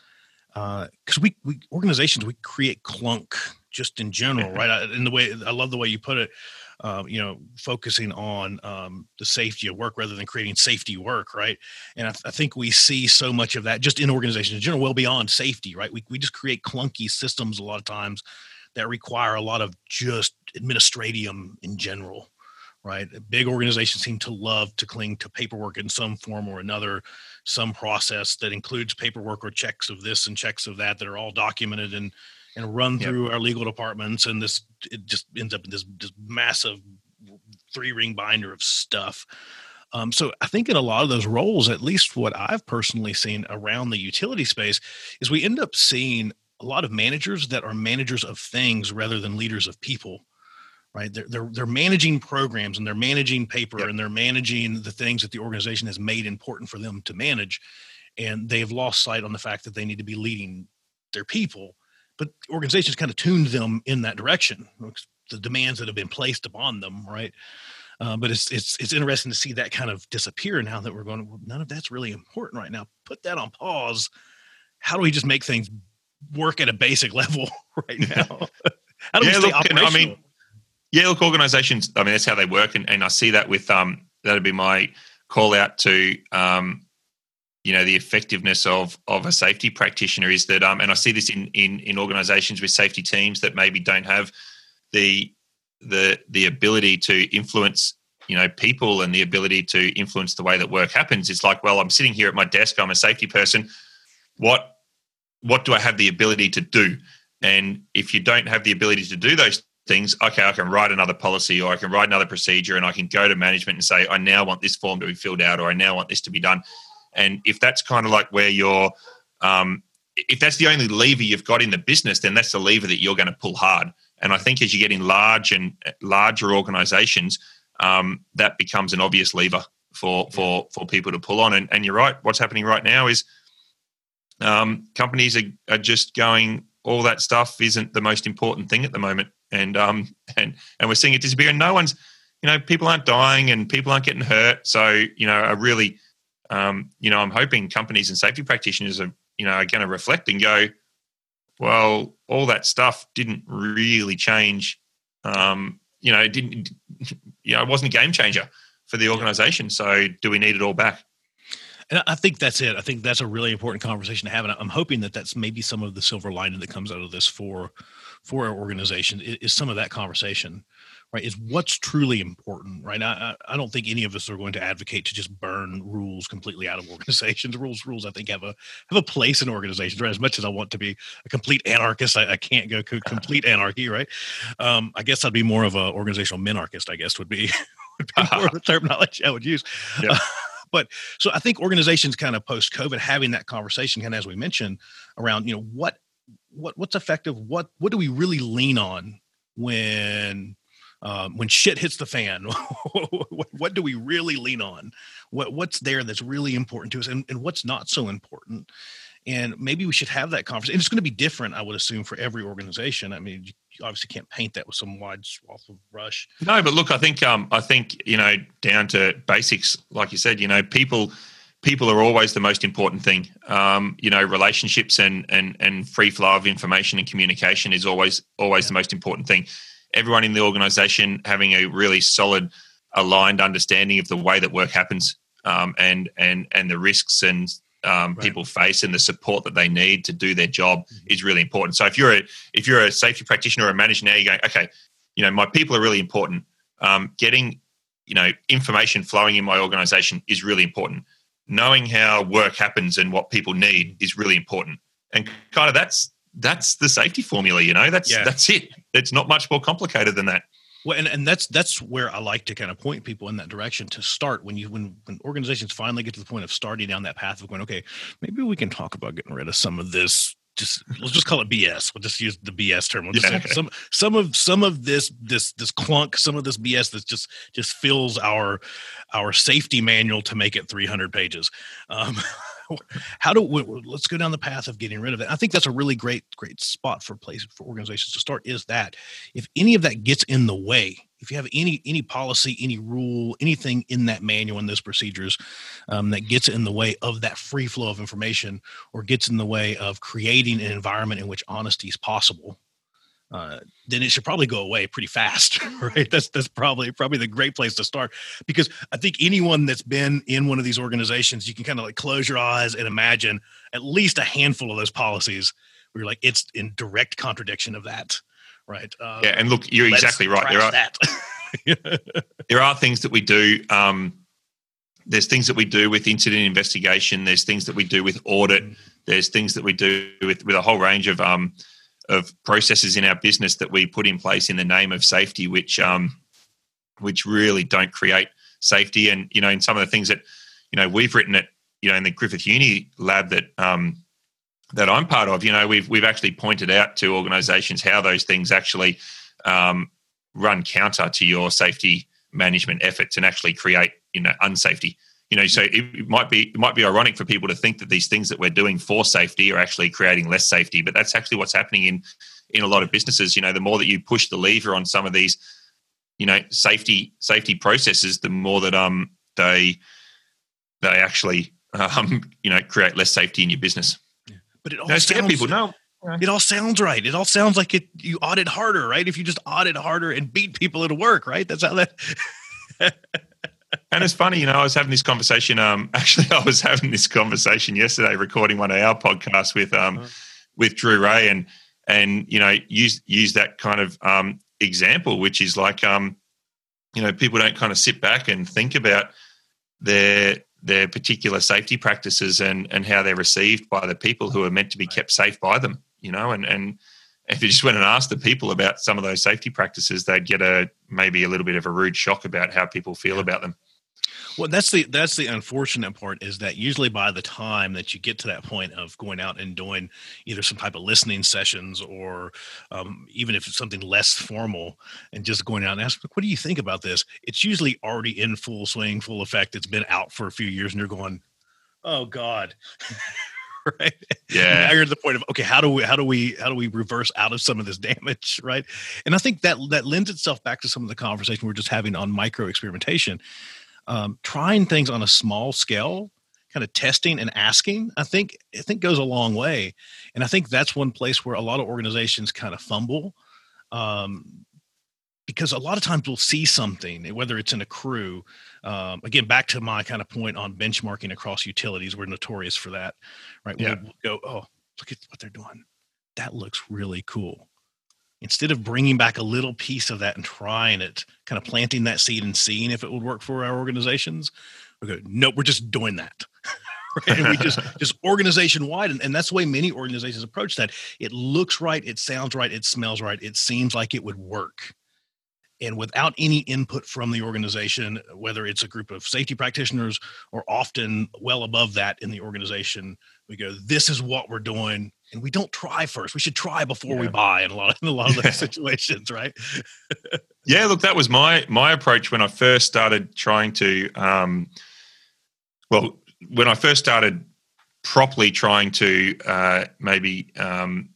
because uh, we, we organizations we create clunk just in general right in the way i love the way you put it um, you know, focusing on um, the safety of work rather than creating safety work, right? And I, th- I, think we see so much of that just in organizations in general, well beyond safety, right? We, we just create clunky systems a lot of times that require a lot of just administratium in general, right? Big organizations seem to love to cling to paperwork in some form or another, some process that includes paperwork or checks of this and checks of that that are all documented and and run yep. through our legal departments and this it just ends up in this, this massive three ring binder of stuff um, so i think in a lot of those roles at least what i've personally seen around the utility space is we end up seeing a lot of managers that are managers of things rather than leaders of people right? They're they're, they're managing programs and they're managing paper yep. and they're managing the things that the organization has made important for them to manage. And they've lost sight on the fact that they need to be leading their people. But organizations kind of tuned them in that direction the demands that have been placed upon them right? Uh, but it's it's it's interesting to see that kind of disappear now that we're going well, none of that's really important right now. Put that on pause. How do we just make things work at a basic (laughs) level right now? How do yeah, we stay look, operational? i mean yeah look organizations i mean that's how they work and, and i see that with um that'd be my call out to um you know the effectiveness of of a safety practitioner is that um and I see this in in in organizations with safety teams that maybe don't have the the the ability to influence you know people and the ability to influence the way that work happens. It's like well I'm sitting here at my desk I'm a safety person. What what do I have the ability to do? And if you don't have the ability to do those things okay I can write another policy or I can write another procedure and I can go to management and say I now want this form to be filled out or I now want this to be done and if that's kind of like where you're, um, if that's the only lever you've got in the business, then that's the lever that you're going to pull hard. And I think as you get in large and larger organizations, um, that becomes an obvious lever. for for for people to pull on. And, and you're right. What's happening right now is um, companies are, are just going. All that stuff isn't the most important thing at the moment, and um and and we're seeing it disappear. And no one's, you know, people aren't dying and people aren't getting hurt. So you know, are really, um, you know, I'm hoping companies and safety practitioners are, you know, are going to reflect and go, well, all that stuff didn't really change. Um, you know, it didn't, (laughs) you know, it wasn't a game changer for the organization. So do we need it all back? And I think that's it. I think that's a really important conversation to have, and I'm hoping that that's maybe some of the silver lining that comes out of this for for our organization is some of that conversation, right? Is what's truly important, right? I, I don't think any of us are going to advocate to just burn rules completely out of (laughs) organizations. Rules, rules, I think have a have a place in organizations. Right? As much as I want to be a complete anarchist, I, I can't go complete anarchy, right? Um, I guess I'd be more of an organizational minarchist. I guess would be, (laughs) would be more of the (laughs) terminology I would use. Yep. Uh, but so I think organizations kind of post COVID having that conversation, kind of as we mentioned, around you know what what what's effective, what what do we really lean on when um, when shit hits the fan? (laughs) What, what, do we really lean on? What what's there that's really important to us and, and what's not so important? And maybe we should have that conversation. It's going to be different i would assume for every organization. I mean you obviously can't paint that with some wide swath of brush. No but look i think um i think you know down to basics like you said you know people people are always the most important thing um you know relationships and and and free flow of information and communication is always always the most important thing everyone in the organization having a really solid aligned understanding of the way that work happens um, and and and the risks and um, right. people face and the support that they need to do their job mm-hmm. is really important. So if you're a if you're a safety practitioner or a manager now, you're going, okay, you know, my people are really important. Um, getting you know information flowing in my organization is really important. Knowing how work happens and what people need is really important. And kind of that's that's the safety formula. You know, that's yeah. that's it. It's not much more complicated than that. Well, and, and that's that's where I like to kind of point people in that direction to start when you when when organizations finally get to the point of starting down that path of going, okay, maybe we can talk about getting rid of some of this. Just let's just call it BS. We'll just use the BS term. We'll yeah. some some of some of this this this clunk, some of this BS that just just fills our our safety manual to make it 300 pages. Um, (laughs) how do we, let's go down the path of getting rid of it. I think that's a really great great spot for place for organizations to start. Is that if any of that gets in the way, if you have any any policy, any rule, anything in that manual and those procedures um, that gets in the way of that free flow of information, or gets in the way of creating an environment in which honesty is possible, uh, then it should probably go away pretty fast, (laughs) right? That's that's probably probably the great place to start because I think anyone that's been in one of these organizations, you can kind of like close your eyes and imagine at least a handful of those policies where you're like it's in direct contradiction of that, right? Uh, yeah, and look, you're exactly right. There are (laughs) there are things that we do. Um, there's things that we do with incident investigation. There's things that we do with audit. Mm-hmm. There's things that we do with with a whole range of um, of processes in our business that we put in place in the name of safety, which um, which really don't create safety. And you know, in some of the things that you know we've written it, you know, in the Griffith Uni lab that um, that I'm part of, you know, we've we've actually pointed out to organisations how those things actually um, run counter to your safety management efforts and actually create you know unsafety you know so it, might be it might be ironic for people to think that these things that we're doing for safety are actually creating less safety but that's actually what's happening in in a lot of businesses you know the more that you push the lever on some of these you know safety safety processes the more that um they they actually (laughs) um you know create less safety in your business. But it all sounds, people no it all sounds right. It all sounds like it. You audit harder, right? If you just audit harder and beat people at work, right? That's how that. and it's funny, you know, I was having this conversation. Um, (laughs) actually, I was having this conversation yesterday, recording one of our podcasts with um, uh-huh. with Drew Rae, and and you know, use use that kind of um example, which is like um, you know, people don't kind of sit back and think about their their particular safety practices and and how they're received by the people who are meant to be kept safe by them. You know, and and if you just went and asked the people about some of those safety practices, they'd get a maybe a little bit of a rude shock about how people feel about them. Well, that's the that's the unfortunate part is that usually by the time that you get to that point of going out and doing either some type of listening sessions or um, even if it's something less formal and just going out and asking, what do you think about this? It's usually already in full swing, full effect. It's been out for a few years, and you're going, oh god. (laughs) right yeah now you're at the point of okay how do we how do we how do we reverse out of some of this damage (laughs) right and i think that that lends itself back to some of the conversation we're just having on micro experimentation um, trying things on a small scale kind of testing and asking i think i think goes a long way. And i think that's one place where a lot of organizations kind of fumble um, because a lot of times we'll see something whether it's in a crew um, again back to my kind of point on benchmarking across utilities we're notorious for that right? Yeah. we'll, we'll go oh look at what they're doing. That looks really cool instead of bringing back a little piece of that and trying it, kind of planting that seed and seeing if it would work for our organizations, we go, nope, we're just doing that. (laughs) right? And we just (laughs) just organization wide, and, and that's the way many organizations approach that. It looks right, it sounds right, it smells right, it seems like it would work. And without any input from the organization, whether it's a group of safety practitioners or often well above that in the organization, we go, "This is what we're doing," and we don't try first. We should try before we buy in a lot of in a lot of Yeah. those (laughs) (laughs) situations, right? (laughs) Yeah, look, that was my my approach when I first started trying to. Um, well, when I first started properly trying to uh, maybe um,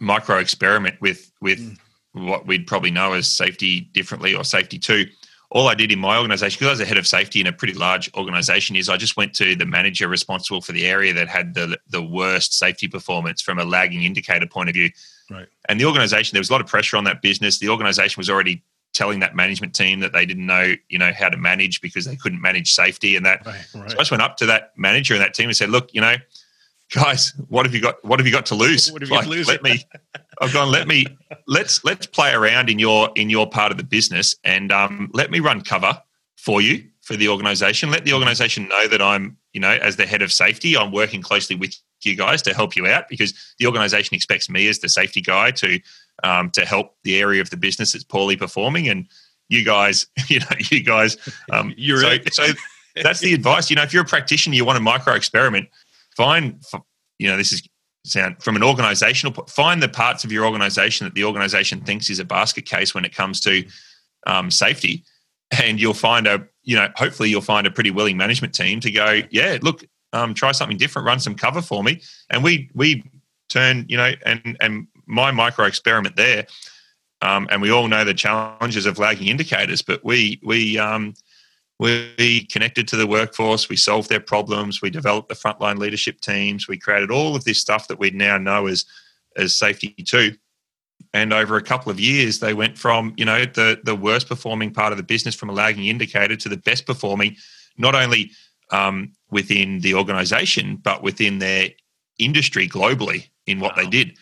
micro experiment with with Mm. what we'd probably know as safety differently or safety two. All I did in my organization, because I was a head of safety in a pretty large organization, is I just went to the manager responsible for the area that had the the worst safety performance from a lagging indicator point of view. Right. And the organization, there was a lot of pressure on that business. The organization was already telling that management team that they didn't know, you know, how to manage because they couldn't manage safety and that. Right, right. So I just went up to that manager and that team and said, "Look, you know, guys, what have you got? What have you got to lose? What have you got to lose? Let me. I've gone. Let me. Let's let's play around in your in your part of the business and um, let me run cover for you for the organization. Let the organization know that I'm, you know, as the head of safety, I'm working closely with you guys to help you out because the organization expects me as the safety guy to um, to help the area of the business that's poorly performing and." You guys, (laughs) you know, you guys. Um, (laughs) You're so, so that's the advice. You know, if you're a practitioner, you want to micro experiment, find, you know, this is sound from an organizational, find the parts of your organization that the organization thinks is a basket case when it comes to um, safety. And you'll find a, you know, hopefully you'll find a pretty willing management team to go, yeah, look, um, try something different, run some cover for me. And we, we turn, you know, and, and my micro experiment there, um, and we all know the challenges of lagging indicators, but we, we, um, we connected to the workforce, we solved their problems, we developed the frontline leadership teams, we created all of this stuff that we now know as as safety two. And over a couple of years, they went from you know the the worst performing part of the business from a lagging indicator to the best performing, not only um, within the organisation but within their industry globally in what they did.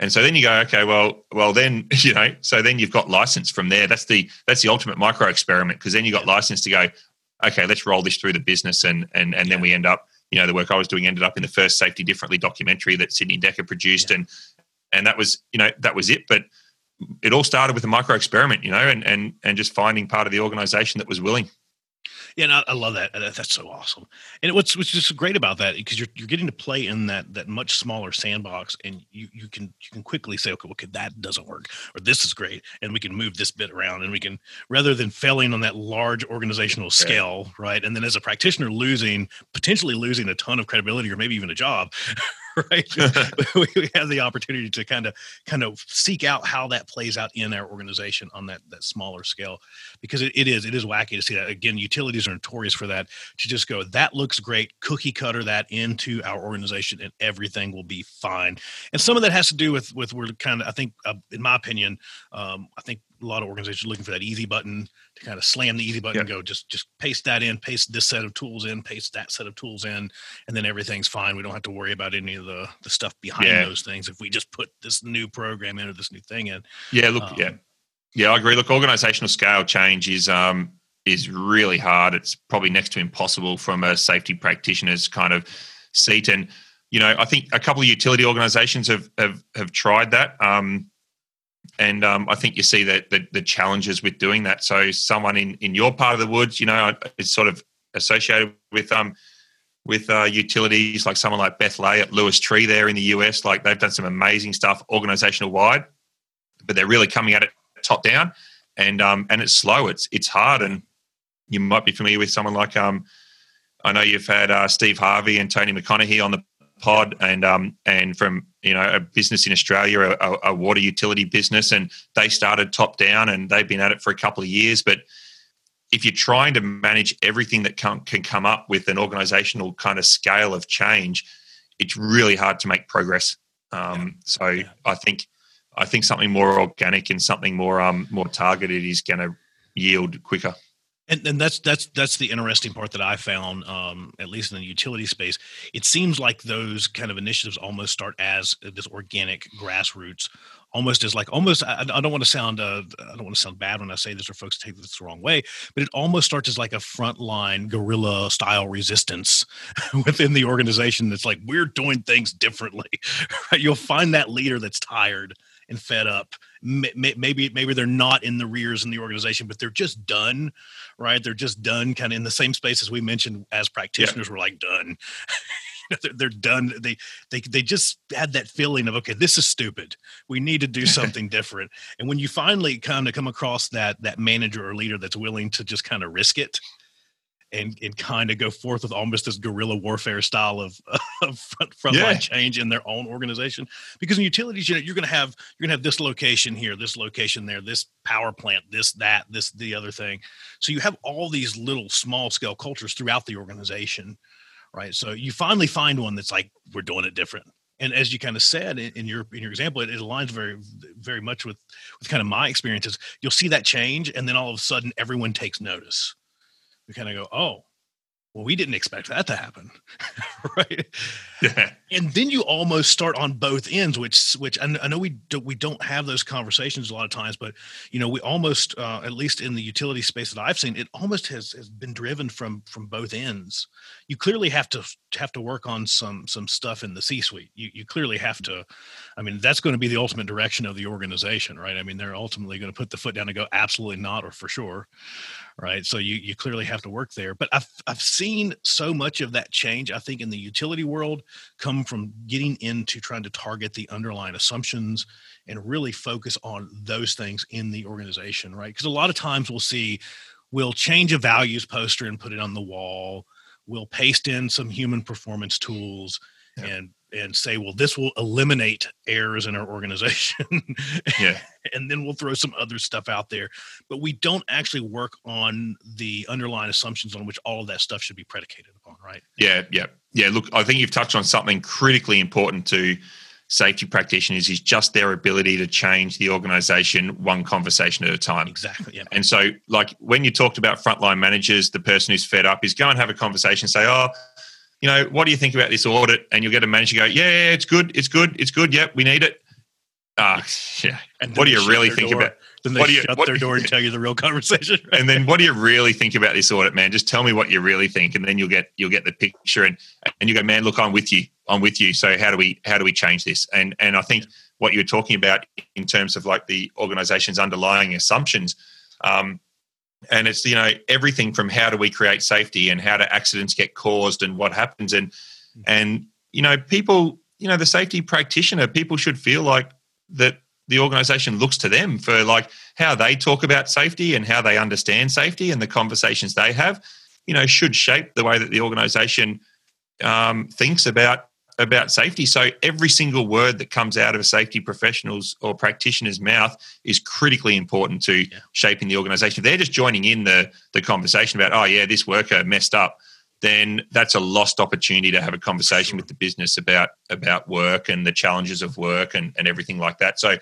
And so then you go, okay, well, well, then (laughs) you know, so then you've got license from there. That's the that's the ultimate micro experiment because then you got license to go, okay, let's roll this through the business, and and and then we end up, you know, the work I was doing ended up in the first Safety Differently documentary that Sidney Dekker produced, Yeah. and and that was you know that was it. But it all started with a micro experiment, you know, and and and just finding part of the organisation that was willing. Yeah, I, love that. That's so awesome. And what's what's just great about that because you're you're getting to play in that that much smaller sandbox, and you you can you can quickly say, okay, okay, that doesn't work, or this is great, and we can move this bit around, and we can rather than failing on that large organizational scale, right? And then as a practitioner, losing potentially losing a ton of credibility or maybe even a job. (laughs) (laughs) Right, (laughs) (laughs) we, we have the opportunity to kind of kind of seek out how that plays out in our organization on that that smaller scale because it, it is it is wacky to see that. Again utilities are notorious for that to just go that looks great cookie cutter that into our organization and everything will be fine. And some of that has to do with with we're kind of i think uh, in my opinion um, i think a lot of organizations looking for that easy button to kind of slam the easy button and go just just paste that in paste this set of tools in paste that set of tools in and then everything's fine we don't have to worry about any of the the stuff behind Yeah. those things if we just put this new program in or this new thing in Yeah, look, Um, yeah, yeah, I agree. Look, organisational scale change is um is really hard. It's probably next to impossible from a safety practitioner's kind of seat. And you know, I think a couple of utility organisations have have have tried that. Um, and um, I think you see that the, the challenges with doing that. So, someone in in your part of the woods, you know, it's sort of associated with um with uh, utilities like someone like Beth Lay at Lewis Tree there in the US. Like they've done some amazing stuff organizational wide, but they're really coming at it top down, and um and it's slow. It's it's hard, and you might be familiar with someone like um I know you've had uh, Steve Harvey and Tony McConaughey on the pod, and um and from you know a business in Australia, a, a water utility business, and they started top down, and they've been at it for a couple of years, but if you're trying to manage everything that can, can come up with an organizational kind of scale of change, it's really hard to make progress. Um, yeah. So yeah. I think I think something more organic and something more um, more targeted is going to yield quicker. And, and that's that's that's the interesting part that I found, um, at least in the utility space. It seems like those kind of initiatives almost start as this organic grassroots almost as like almost I, I don't want to sound uh, I don't want to sound bad when I say this or folks take this the wrong way, but it almost starts as like a frontline guerrilla style resistance (laughs) within the organization. That's like we're doing things differently. (laughs) You'll find that leader that's tired and fed up. Maybe maybe they're not in the rears in the organization, but they're just done. Right? They're just done, kind of in the same space as we mentioned as practitioners. Yeah. We're like done. (laughs) they're, they're done. They they they just had that feeling of okay, this is stupid. We need to do (laughs) something different. And when you finally kind of come across that that manager or leader that's willing to just kind of risk it, and and kind of go forth with almost this guerrilla warfare style of, (laughs) of front frontline yeah. change in their own organization. Because in utilities, you know, you're going to have you're going to have this location here, this location there, this power plant, this that, this the other thing. So you have all these little small scale cultures throughout the organization right? So you finally find one that's like we're doing it different. And as you kind of said in, in your in your example, it, it, aligns very very much with with kind of my experiences. You'll see that change, and then all of a sudden, everyone takes notice. We kind of go, "Oh, well, we didn't expect that to happen, (laughs) right? Yeah. And then you almost start on both ends, which which I, know we do, we don't have those conversations a lot of times, but you know we almost, uh, at least in the utility space that I've seen, it almost has, has been driven from from both ends. You clearly have to have to work on some some stuff in the C-suite. You you clearly have to. I mean, that's going to be the ultimate direction of the organization, right? I mean, they're ultimately going to put the foot down and go, absolutely not, or for sure, right? So you you clearly have to work there. But I've I've seen so much of that change. I think in the utility world come from getting into trying to target the underlying assumptions and really focus on those things in the organization, right? Because a lot of times we'll see we'll change a values poster and put it on the wall. We'll paste in some human performance tools yeah. and and say, well, this will eliminate errors in our organization. yeah. (laughs) and then we'll throw some other stuff out there. But we don't actually work on the underlying assumptions on which all of that stuff should be predicated upon, right? Yeah, yeah. Yeah. Look, I think you've touched on something critically important to safety practitioners is just their ability to change the organization one conversation at a time. Exactly. Yeah. And so, like when you talked about frontline managers, the person who's fed up is go and have a conversation, say, oh, you know, what do you think about this audit? And you'll get a manager go, yeah, yeah, it's good, it's good, it's good. Yep, we need it. Ah, (laughs) yeah. And what do you really think door. about? Then they what do you, shut what, their door and tell you the real conversation. Right? And then, what do you really think about this audit, man? Just tell me what you really think, and then you'll get you'll get the picture, and and you go, man, look, I'm with you, I'm with you. So how do we how do we change this? And and I think what you're talking about in terms of like the organization's underlying assumptions, um, and it's you know everything from how do we create safety and how do accidents get caused and what happens and mm-hmm. and you know people you know the safety practitioner people should feel like that the organization looks to them for like how they talk about safety and how they understand safety and the conversations they have you know should shape the way that the organization um, thinks about about safety. So every single word that comes out of a safety professional's or practitioner's mouth is critically important to yeah. shaping the organization. If they're just joining in the the conversation about, oh yeah, this worker messed up, then that's a lost opportunity to have a conversation sure. with the business about about work and the challenges of work and, and everything like that. So,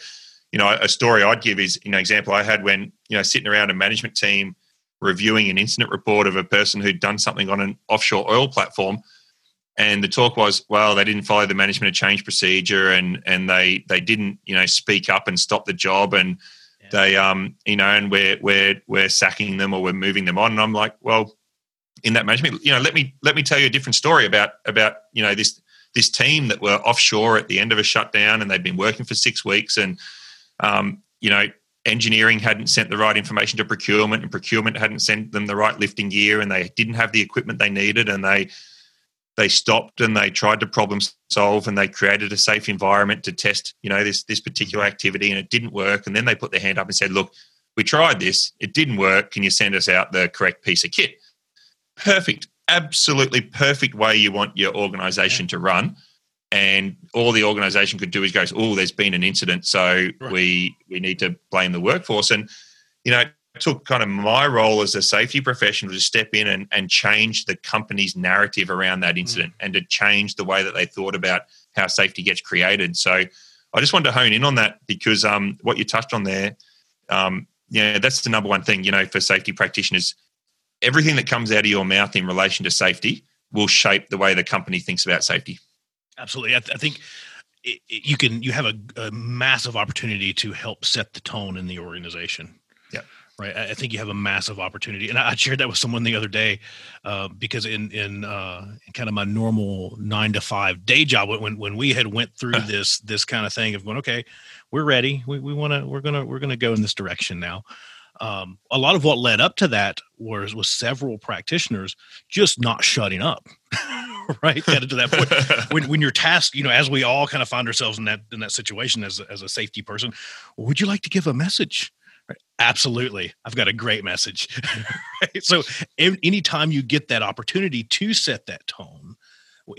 you know, a story I'd give is, you know, example I had when, you know, sitting around a management team reviewing an incident report of a person who'd done something on an offshore oil platform and the talk was well they didn't follow the management of change procedure and and they they didn't you know speak up and stop the job. And yeah. they um you know and we're we're we're sacking them or we're moving them on. And i'm like well in that management you know let me let me tell you a different story about about you know this this team that were offshore at the end of a shutdown and they've been working for six weeks. And um you know engineering hadn't sent the right information to procurement and procurement hadn't sent them the right lifting gear and they didn't have the equipment they needed. And they they stopped and they tried to problem solve and they created a safe environment to test you know this this particular mm-hmm. activity and it didn't work. And then they put their hand up and said look we tried this. It didn't work. Can you send us out the correct piece of kit? Perfect. Absolutely perfect way you want your organization to run. And all the organization could do is go oh there's been an incident. So right. we we need to blame the workforce. And you know took kind of my role as a safety professional to step in and, and change the company's narrative around that incident mm. and to change the way that they thought about how safety gets created. So I just wanted to hone in on that because um, what you touched on there, um, yeah, that's the number one thing, you know, for safety practitioners. Everything that comes out of your mouth in relation to safety will shape the way the company thinks about safety. Absolutely. I, th- I think you can you have a, a massive opportunity to help set the tone in the organization right? I think you have a massive opportunity, and I shared that with someone the other day uh, because in in, uh, in, kind of my normal nine to five day job, when when we had went through this this kind of thing of going, okay, we're ready, we we want to, we're gonna we're gonna go in this direction now. Um, a lot of what led up to that was was several practitioners just not shutting up. (laughs) right get to that point (laughs) when, when you're tasked you know as we all kind of find ourselves in that in that situation as, as a safety person would you like to give a message Absolutely. I've got a great message. right? (laughs) So, anytime you get that opportunity to set that tone,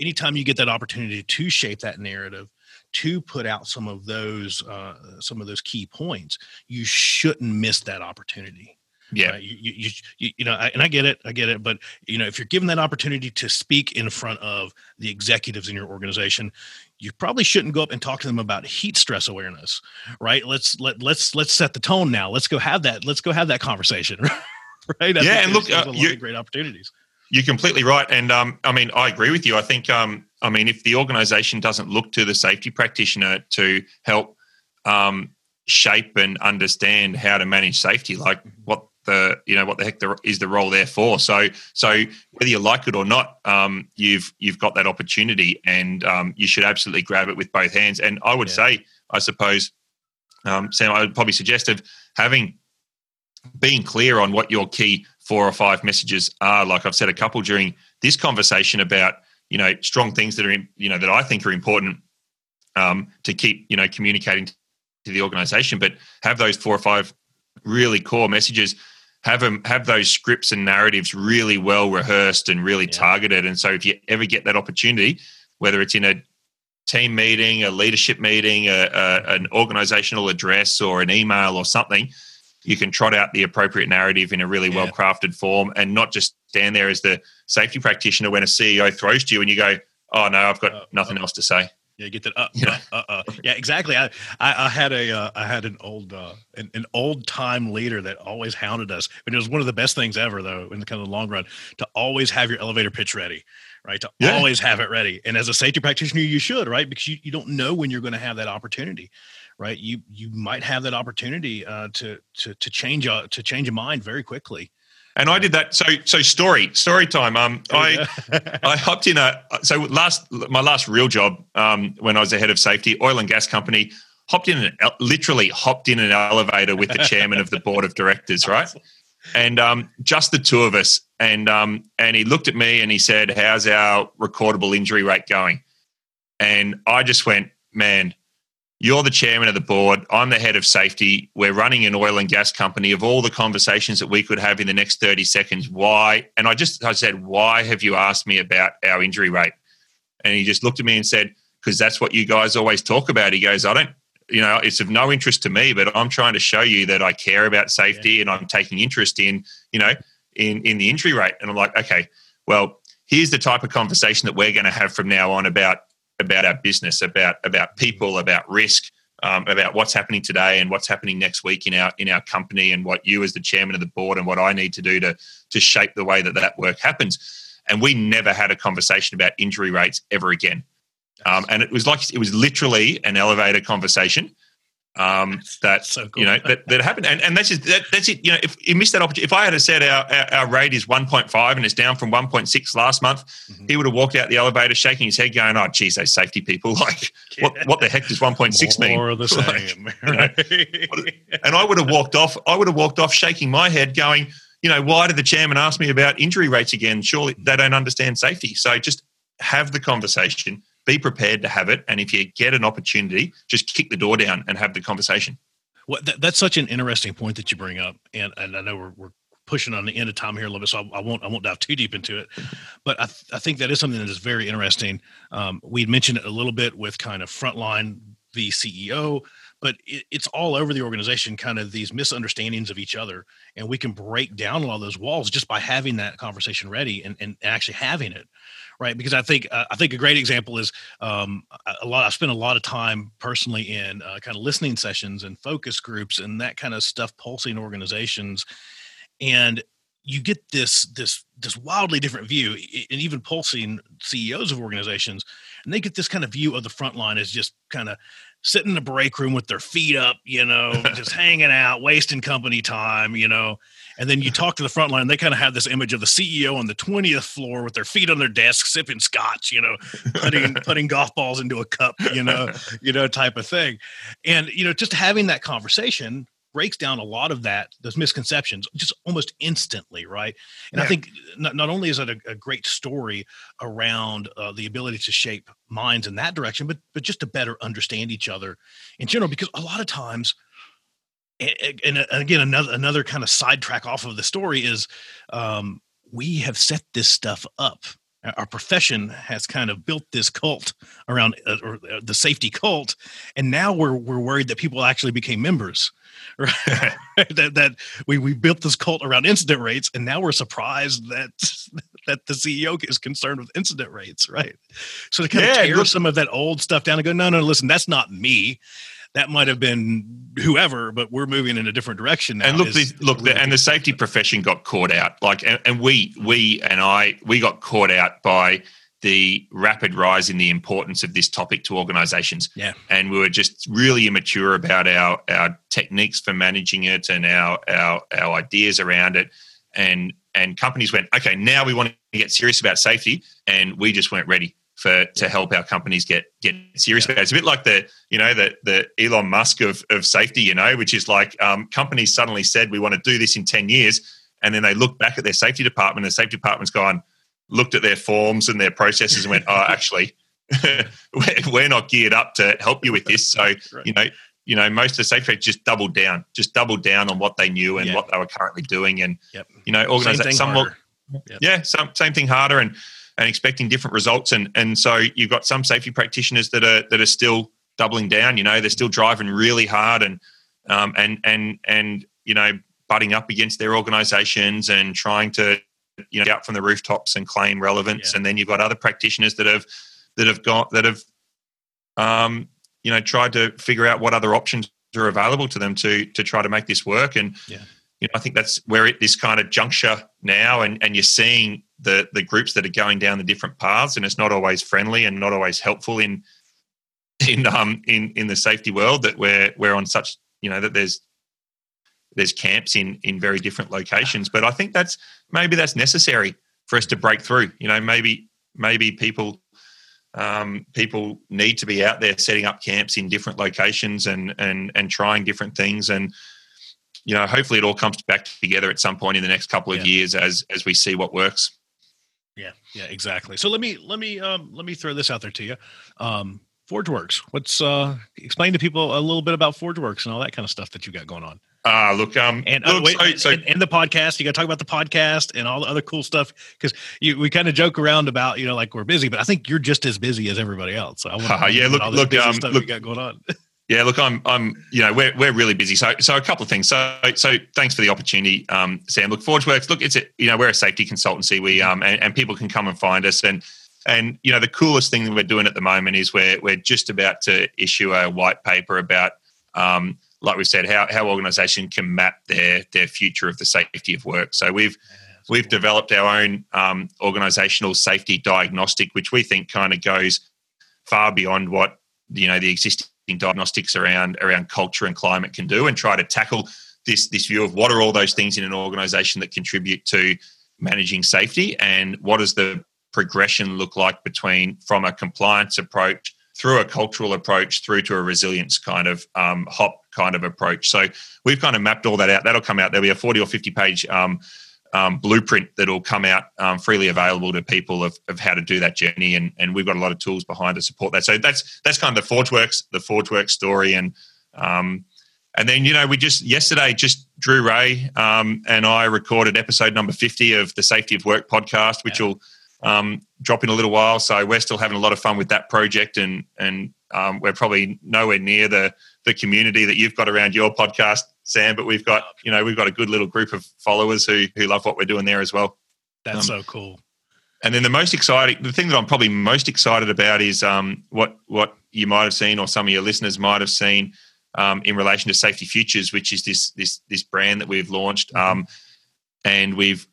anytime you get that opportunity to shape that narrative, to put out some of those uh, some of those key points, you shouldn't miss that opportunity. Yeah, right? you, you, you, you know, and I get it, I get it. But you know, if you're given that opportunity to speak in front of the executives in your organization, you probably shouldn't go up and talk to them about heat stress awareness, right? Let's let let's let's set the tone now. Let's go have that. Let's go have that conversation, (laughs) right? I yeah, and look, uh, you, great opportunities. You're completely right, and um, I mean, I agree with you. I think, um, I mean, if the organisation doesn't look to the safety practitioner to help um, shape and understand how to manage safety, like mm-hmm. what the you know what the heck the, is the role there for. So so whether you like it or not, um, you've you've got that opportunity, and um, you should absolutely grab it with both hands. And I would yeah. say, I suppose, um, Sam, I would probably suggest of having being clear on what your key four or five messages are. Like I've said a couple during this conversation about you know strong things that are in, you know that I think are important um, to keep you know communicating to the organization, but have those four or five really core messages have them have those scripts and narratives really well rehearsed and really yeah. targeted and so if you ever get that opportunity whether it's in a team meeting a leadership meeting a, a, an organizational address or an email or something you can trot out the appropriate narrative in a really yeah. well crafted form and not just stand there as the safety practitioner when a ceo throws to you and you go oh no i've got uh, nothing uh, else to say yeah, get that. Uh, yeah, uh, uh, uh. yeah, exactly. I, I, I had a, uh, I had an old, uh, an, an old time leader that always hounded us, and it was one of the best things ever, though, in the kind of the long run, to always have your elevator pitch ready, right? To yeah. always have it ready. And as a safety practitioner, you should, right? Because you, you don't know when you're going to have that opportunity, right? You, you might have that opportunity uh, to, to, to change, a, to change a mind very quickly. And I did that. So, so story, story time. Um, I, (laughs) I hopped in a. So last, my last real job, um, when I was the head of safety, oil and gas company, hopped in an literally hopped in an elevator with the chairman of the board of directors, right? (laughs) And um, just the two of us. And um, and he looked at me and he said, "How's our recordable injury rate going?" And I just went, "Man, you're the chairman of the board. I'm the head of safety. We're running an oil and gas company. Of all the conversations that we could have in the next 30 seconds, why? And I just I said, why have you asked me about our injury rate? And he just looked at me and said, because that's what you guys always talk about. He goes, I don't, you know, it's of no interest to me, but I'm trying to show you that I care about safety yeah. and I'm taking interest in, you know, in in the injury rate. And I'm like, okay, well, here's the type of conversation that we're going to have from now on about about our business, about about people, about risk, um, about what's happening today and what's happening next week in our in our company, and what you as the chairman of the board and what I need to do to to shape the way that that work happens. And we never had a conversation about injury rates ever again. Um, and it was like it was literally an elevator conversation. Um, (laughs) that So cool. you know that, that happened, and, and that's just that, that's it. You know, if you missed that opportunity, if I had said our, our our rate is one point five and it's down from one point six last month, Mm-hmm. he would have walked out the elevator shaking his head, going, "Oh, geez, those safety people! (laughs) Like, what what the heck does one point six mean?" More of the (laughs) Like, same. you know, and I would have walked off. I would have walked off shaking my head, going, "You know, why did the chairman ask me about injury rates again? Surely they don't understand safety." So just have the conversation. Be prepared to have it, and if you get an opportunity, just kick the door down and have the conversation. Well, that, that's such an interesting point that you bring up, and and I know we're, we're pushing on the end of time here a little bit, so I, I won't I won't dive too deep into it. But I, th- I think that is something that is very interesting. Um, we mentioned it a little bit with kind of frontline the CEO, but it, it's all over the organization. Kind of these misunderstandings of each other, and we can break down a lot of those walls just by having that conversation ready and, and actually having it right? Because i think uh, i think a great example is um, a- lot i spent a lot of time personally in uh, kind of listening sessions and focus groups and that kind of stuff pulsing organizations. And you get this this this wildly different view and even pulsing ceos of organizations and they get this kind of view of the front line as just kind of sitting in the break room with their feet up you know (laughs) just hanging out wasting company time you know and then you talk to the front line, they kind of have this image of the CEO on the 20th floor with their feet on their desk, sipping scotch, you know, putting (laughs) putting golf balls into a cup, you know, you know, type of thing. And you know, just having that conversation breaks down a lot of that those misconceptions just almost instantly right and i think not, not only is it a, a great story around uh, the ability to shape minds in that direction but but just to better understand each other in general because a lot of times and, uh, again another another kind of sidetrack off of the story is um, we have set this stuff up. Our- profession has kind of built this cult around uh, or uh, the safety cult and now we're we're worried that people actually became members (laughs) right? That that we we built this cult around incident rates and now we're surprised that (laughs) that the CEO is concerned with incident rates right? So to kind Yeah, of tear some of that old stuff down and go no no listen that's not me that might have been whoever, but we're moving in a different direction now. and look, is- the, is look, really the, and the safety profession got caught out. Like, and, and we, we, and I, we got caught out by the rapid rise in the importance of this topic to organisations. Yeah. and we were just really immature about our our techniques for managing it and our our our ideas around it. And and companies went, okay, now we want to get serious about safety, and we just weren't ready for to help our companies get get serious about it. It's a bit like the you know the the Elon Musk of of safety, you know, which is like um, companies suddenly said we want to do this in ten years, and then they look back at their safety department, and the safety department's gone, looked at their forms and their processes, and went, oh, (laughs) actually. (laughs) we're- not geared up to help you with this. So, Right. you know, you know, most of the safety just doubled down, just doubled down on what they knew and Yeah. what they were currently doing. And, Yep. you know, organize thing some harder. yeah, some same thing harder and and expecting different results. And and so you've got some safety practitioners that are that are still doubling down. You know, they're still driving really hard and um and and and you know butting up against their organisations and trying to you know get out from the rooftops and claim relevance. Yeah. And then you've got other practitioners that have that have got that have um you know tried to figure out what other options are available to them to to try to make this work and Yeah. you know, I think that's where at this kind of juncture now, and, and you're seeing the the groups that are going down the different paths, and it's not always friendly and not always helpful in (laughs) in um in in the safety world that we're we're on such you know that there's there's camps in in very different locations, but I think that's maybe that's necessary for us to break through. You know, maybe maybe people um, people need to be out there setting up camps in different locations and and and trying different things and you know hopefully it all comes back together at some point in the next couple of Yeah. years as as we see what works Yeah, yeah, exactly. So let me let me um, let me throw this out there to you. Um, ForgeWorks. What's uh, explain to people a little bit about ForgeWorks and all that kind of stuff that you got going on. ah look um And, uh, look, wait, so, so and, and the podcast. You got to talk about the podcast and all the other cool stuff because we kind of joke around about you know like we're busy, but I think you're just as busy as everybody else. So I want (laughs) yeah, look- look, um, look- you got going on. (laughs) Yeah, look, I'm, I'm, you know, we're, we're really busy. So, so a couple of things. So, so thanks for the opportunity, um, Sam. Look, ForgeWorks, look, it's a, you know, we're a safety consultancy. We, um, and, and people can come and find us. And, and you know, the coolest thing that we're doing at the moment is we're, we're just about to issue a white paper about, um, like we said, how, how organisation can map their, their future of the safety of work. So we've, we've developed our own um, organizational safety diagnostic, which we think kind of goes far beyond what you know the existing diagnostics around around culture and climate can do, and try to tackle this this view of what are all those things in an organisation that contribute to managing safety, and what does the progression look like between from a compliance approach through a cultural approach through to a resilience kind of um, hop kind of approach. So we've kind of mapped all that out. That'll come out. There'll be a 40 or 50 page um, um, blueprint that'll come out um, freely available to people of, of how to do that journey. And, and we've got a lot of tools behind to support that. So that's that's kind of the ForgeWorks, the ForgeWorks story. And um, and then, you know, we just yesterday, just Drew Rae um, and I recorded episode number 50 of the Safety of Work podcast, which will um, drop in a little while. So we're still having a lot of fun with that project, and and um, we're probably nowhere near the the community that you've got around your podcast, Sam. But we've got you know we've got a good little group of followers who who love what we're doing there as well. That's um, so cool. And then the most exciting, the thing that I'm probably most excited about is um, what what you might have seen, or some of your listeners might have seen, um, in relation to Safety Futures, which is this this this brand that we've launched, mm-hmm. um, and we've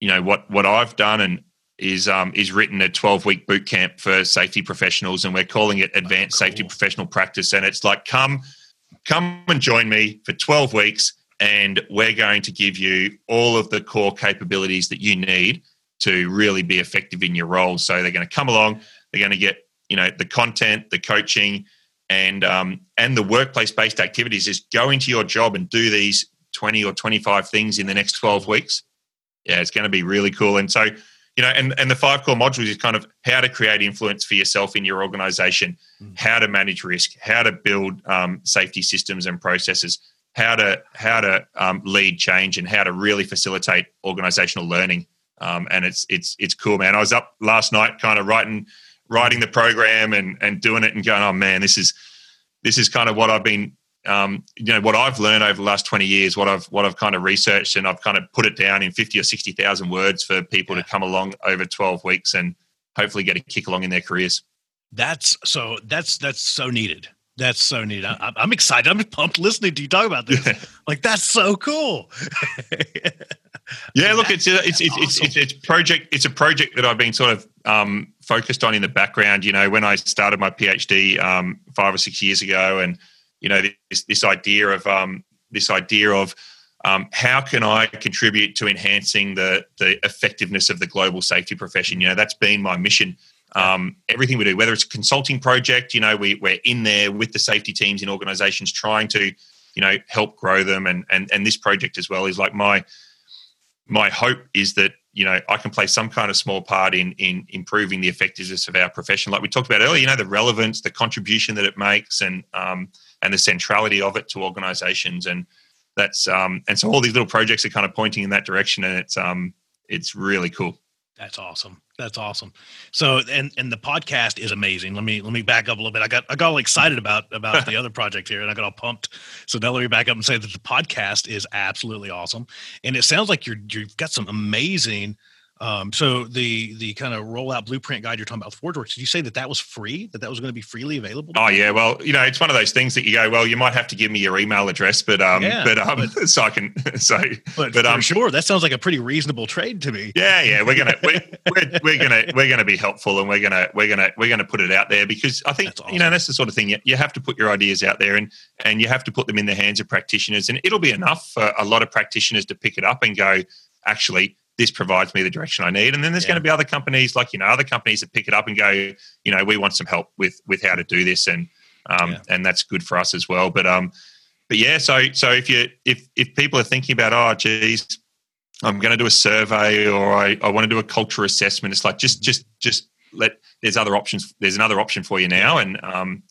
you know what what I've done and is um, is written a 12 week boot camp for safety professionals, and we're calling it Advanced cool. Safety Professional Practice. And it's like come come and join me for 12 weeks, and we're going to give you all of the core capabilities that you need to really be effective in your role. So they're going to come along, they're going to get you know the content, the coaching, and um, and the workplace based activities. Is go into your job and do these 20 or 25 things in the next 12 weeks. Yeah, it's going to be really cool. And so you know, and, and the five core modules is kind of how to create influence for yourself in your organization, mm. how to manage risk, how to build um, safety systems and processes, how to how to um, lead change, and how to really facilitate organizational learning. Um, and it's it's it's cool, man. I was up last night, kind of writing writing the program and and doing it, and going, oh man, this is this is kind of what I've been um, you know what I've learned over the last twenty years, what I've what I've kind of researched, and I've kind of put it down in fifty or sixty thousand words for people yeah. to come along over twelve weeks and hopefully get a kick along in their careers. That's so. That's that's so needed. That's so neat. I, am excited. I'm (laughs) pumped listening to you talk about this. Yeah. (laughs) Like that's so cool. yeah, look, it's it's it's, awesome. it's it's it's project. It's a project that I've been sort of um, focused on in the background. You know, when I started my PhD um, five or six years ago, and you know this this idea of um, this idea of um, how can I contribute to enhancing the the effectiveness of the global safety profession? You know, that's been my mission. Um, everything we do, whether it's a consulting project, you know, we, we're in there with the safety teams in organizations trying to, you know, help grow them. And, and, and this project as well is like my, my hope is that, you know, I can play some kind of small part in, in improving the effectiveness of our profession. Like we talked about earlier, you know, the relevance, the contribution that it makes and, um, and the centrality of it to organizations. And that's um, and so all these little projects are kind of pointing in that direction and it's um it's really cool. That's awesome. That's awesome. So and and the podcast is amazing. Let me let me back up a little bit. I got i got all excited about about (laughs) the other project here and i got all pumped. So now let me back up and say that the podcast is absolutely awesome. And it sounds like you're you've got some amazing um, so the the kind of rollout blueprint guide you're talking about ForgeWorks, did you say that that was free? That that was going to be freely available? Oh yeah, well you know it's one of those things that you go, well you might have to give me your email address, but um, yeah, but um, but, (laughs) so I can (laughs) so but, but um, sure that sounds like a pretty reasonable trade to me. Yeah, yeah, we're gonna we're, we're, (laughs) we're gonna we're gonna be helpful and we're gonna we're gonna we're gonna put it out there because I think awesome. you know that's the sort of thing you, you have to put your ideas out there and and you have to put them in the hands of practitioners and it'll be enough for a lot of practitioners to pick it up and go actually this provides me the direction I need. And then there's yeah. going to be other companies like you know other companies that pick it up and go, you know, we want some help with with how to do this, and um, yeah. and that's good for us as well. But um, but yeah, so so if you if if people are thinking about oh geez, I'm going to do a survey or I, I want to do a culture assessment, it's like just just just let there's other options. There's another option for you now, and um,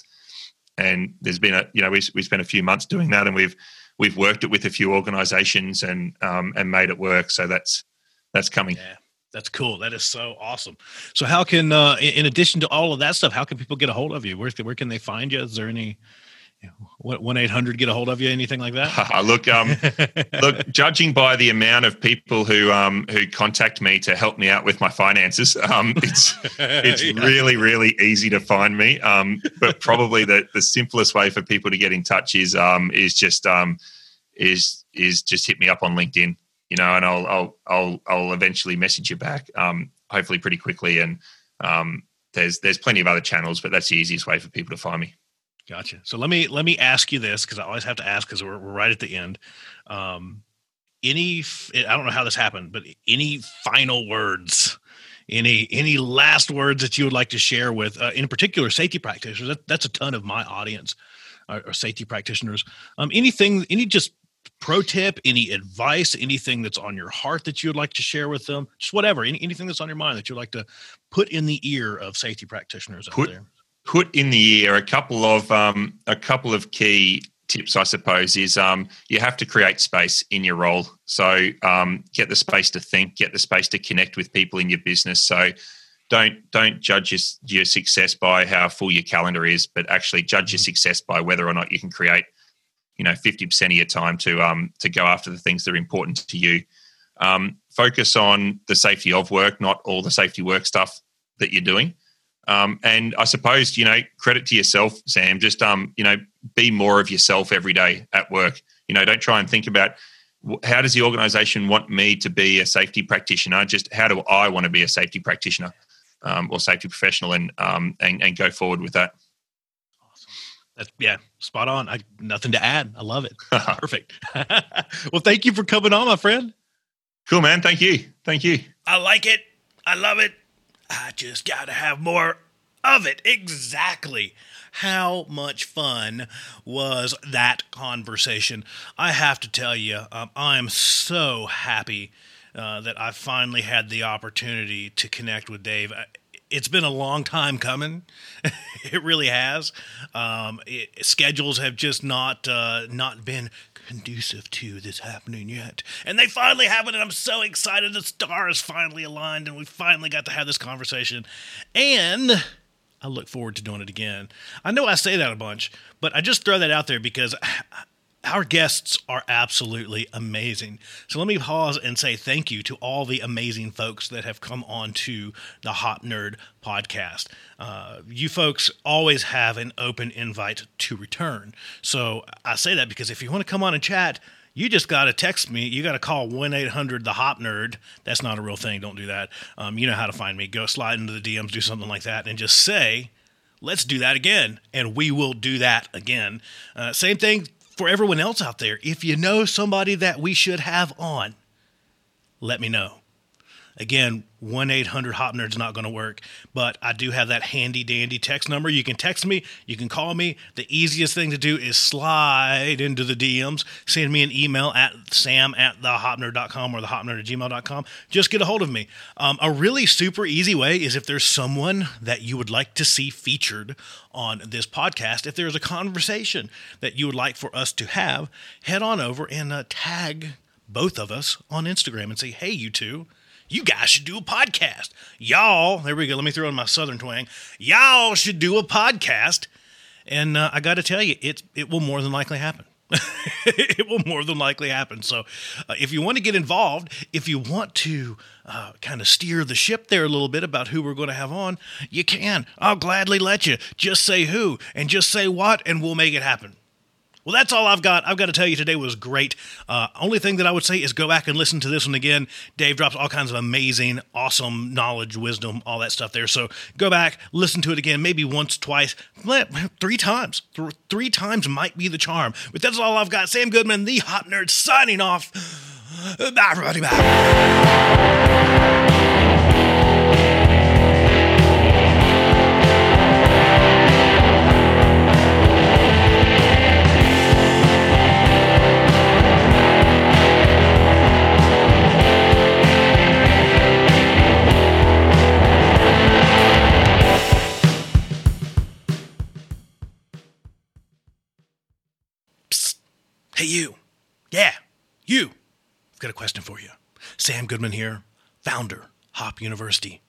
and there's been a you know we we spent a few months doing that, and we've we've worked it with a few organisations and um, and made it work. So that's that's coming. Yeah. That's cool. That is so awesome. So, how can, uh, in addition to all of that stuff, how can people get a hold of you? Where, where can they find you? Is there any one eight hundred get a hold of you? Anything like that? (laughs) look, um, (laughs) look. Judging by the amount of people who um, who contact me to help me out with my finances, um, (laughs) it's it's yeah. really really easy to find me. Um, but probably the the simplest way for people to get in touch is um is just um is is just hit me up on LinkedIn you know, and I'll I'll I'll, I'll eventually message you back, um, hopefully pretty quickly. And um, there's there's plenty of other channels, but that's the easiest way for people to find me. Gotcha. So let me let me ask you this because I always have to ask because we're, we're right at the end. Um, any I don't know how this happened, but any final words, any any last words that you would like to share with, uh, in particular, safety practitioners? That, that's a ton of my audience, are, are safety practitioners. Um, anything, any just pro tip, any advice, anything that's on your heart that you would like to share with them, just whatever, any, anything that's on your mind that you'd like to put in the ear of safety practitioners put, out there. Put in the ear a couple of um, a couple of key tips, I suppose, is um, you have to create space in your role. So um, get the space to think, get the space to connect with people in your business. So don't don't judge your, your success by how full your calendar is, but actually judge your mm-hmm. success by whether or not you can create, you know, fifty percent of your time to um, to go after the things that are important to you. Um, focus on the safety of work, not all the safety work stuff that you're doing. Um, and I suppose you know credit to yourself, Sam. Just um, you know, be more of yourself every day at work. You know, don't try and think about how does the organisation want me to be a safety practitioner. Just how do I want to be a safety practitioner um, or safety professional, and um, and and go forward with that. Awesome. That's yeah, spot on. I nothing to add. I love it. (laughs) Perfect. (laughs) well, thank you for coming on, my friend. Cool, man. Thank you. Thank you. I like it. I love it. I just got to have more of it. Exactly. How much fun was that conversation? I have to tell you, um, I am so happy uh, that I finally had the opportunity to connect with Dave. It's been a long time coming. (laughs) it really has. Um, it, schedules have just not uh, not been conducive to this happening yet. And they finally have it, and I'm so excited. The stars finally aligned, and we finally got to have this conversation. And I look forward to doing it again. I know I say that a bunch, but I just throw that out there because our guests are absolutely amazing. So let me pause and say thank you to all the amazing folks that have come on to the Hop Nerd podcast. Uh, you folks always have an open invite to return. So I say that because if you want to come on and chat, you just got to text me. You got to call 1 800 The Hop Nerd. That's not a real thing. Don't do that. Um, you know how to find me. Go slide into the DMs, do something like that, and just say, let's do that again. And we will do that again. Uh, same thing for everyone else out there, if you know somebody that we should have on, let me know. Again, 1 800 Hop Nerd's not going to work, but I do have that handy dandy text number. You can text me, you can call me. The easiest thing to do is slide into the DMs, send me an email at sam at thehopnerd.com or thehopnerd at gmail.com. Just get a hold of me. Um, a really super easy way is if there's someone that you would like to see featured on this podcast, if there's a conversation that you would like for us to have, head on over and uh, tag both of us on Instagram and say, hey, you two you guys should do a podcast. Y'all, there we go. Let me throw in my southern twang. Y'all should do a podcast. And uh, I got to tell you, it, it will more than likely happen. (laughs) it will more than likely happen. So, uh, if you want to get involved, if you want to uh, kind of steer the ship there a little bit about who we're going to have on, you can. I'll gladly let you. Just say who and just say what, and we'll make it happen. Well, that's all I've got. I've got to tell you, today was great. Uh, only thing that I would say is go back and listen to this one again. Dave drops all kinds of amazing, awesome knowledge, wisdom, all that stuff there. So go back, listen to it again, maybe once, twice, three times. Three times might be the charm. But that's all I've got. Sam Goodman, the Hop Nerd, signing off. Bye, everybody. Bye. Hey, you. Yeah, you. I've got a question for you. Sam Goodman here, founder, Hop University,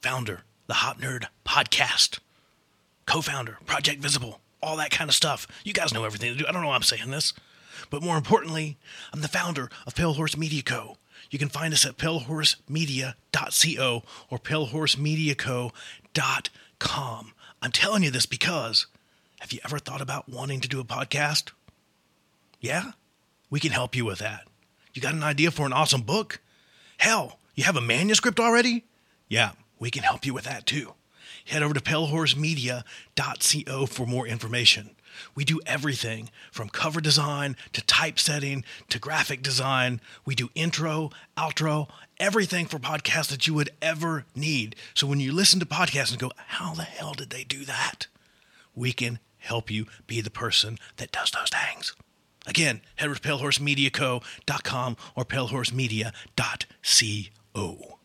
founder, the Hop Nerd Podcast, co founder, Project Visible, all that kind of stuff. You guys know everything to do. I don't know why I'm saying this. But more importantly, I'm the founder of Pale Horse Media Co. You can find us at palehorsemedia.co or palehorsemediaco.com. I'm telling you this because have you ever thought about wanting to do a podcast? Yeah, we can help you with that. You got an idea for an awesome book? Hell, you have a manuscript already? Yeah, we can help you with that too. Head over to palehorsemedia.co for more information. We do everything from cover design to typesetting to graphic design. We do intro, outro, everything for podcasts that you would ever need. So when you listen to podcasts and go, how the hell did they do that? We can help you be the person that does those things. Again, head over to palehorsemediaco.com or palehorsemedia.co.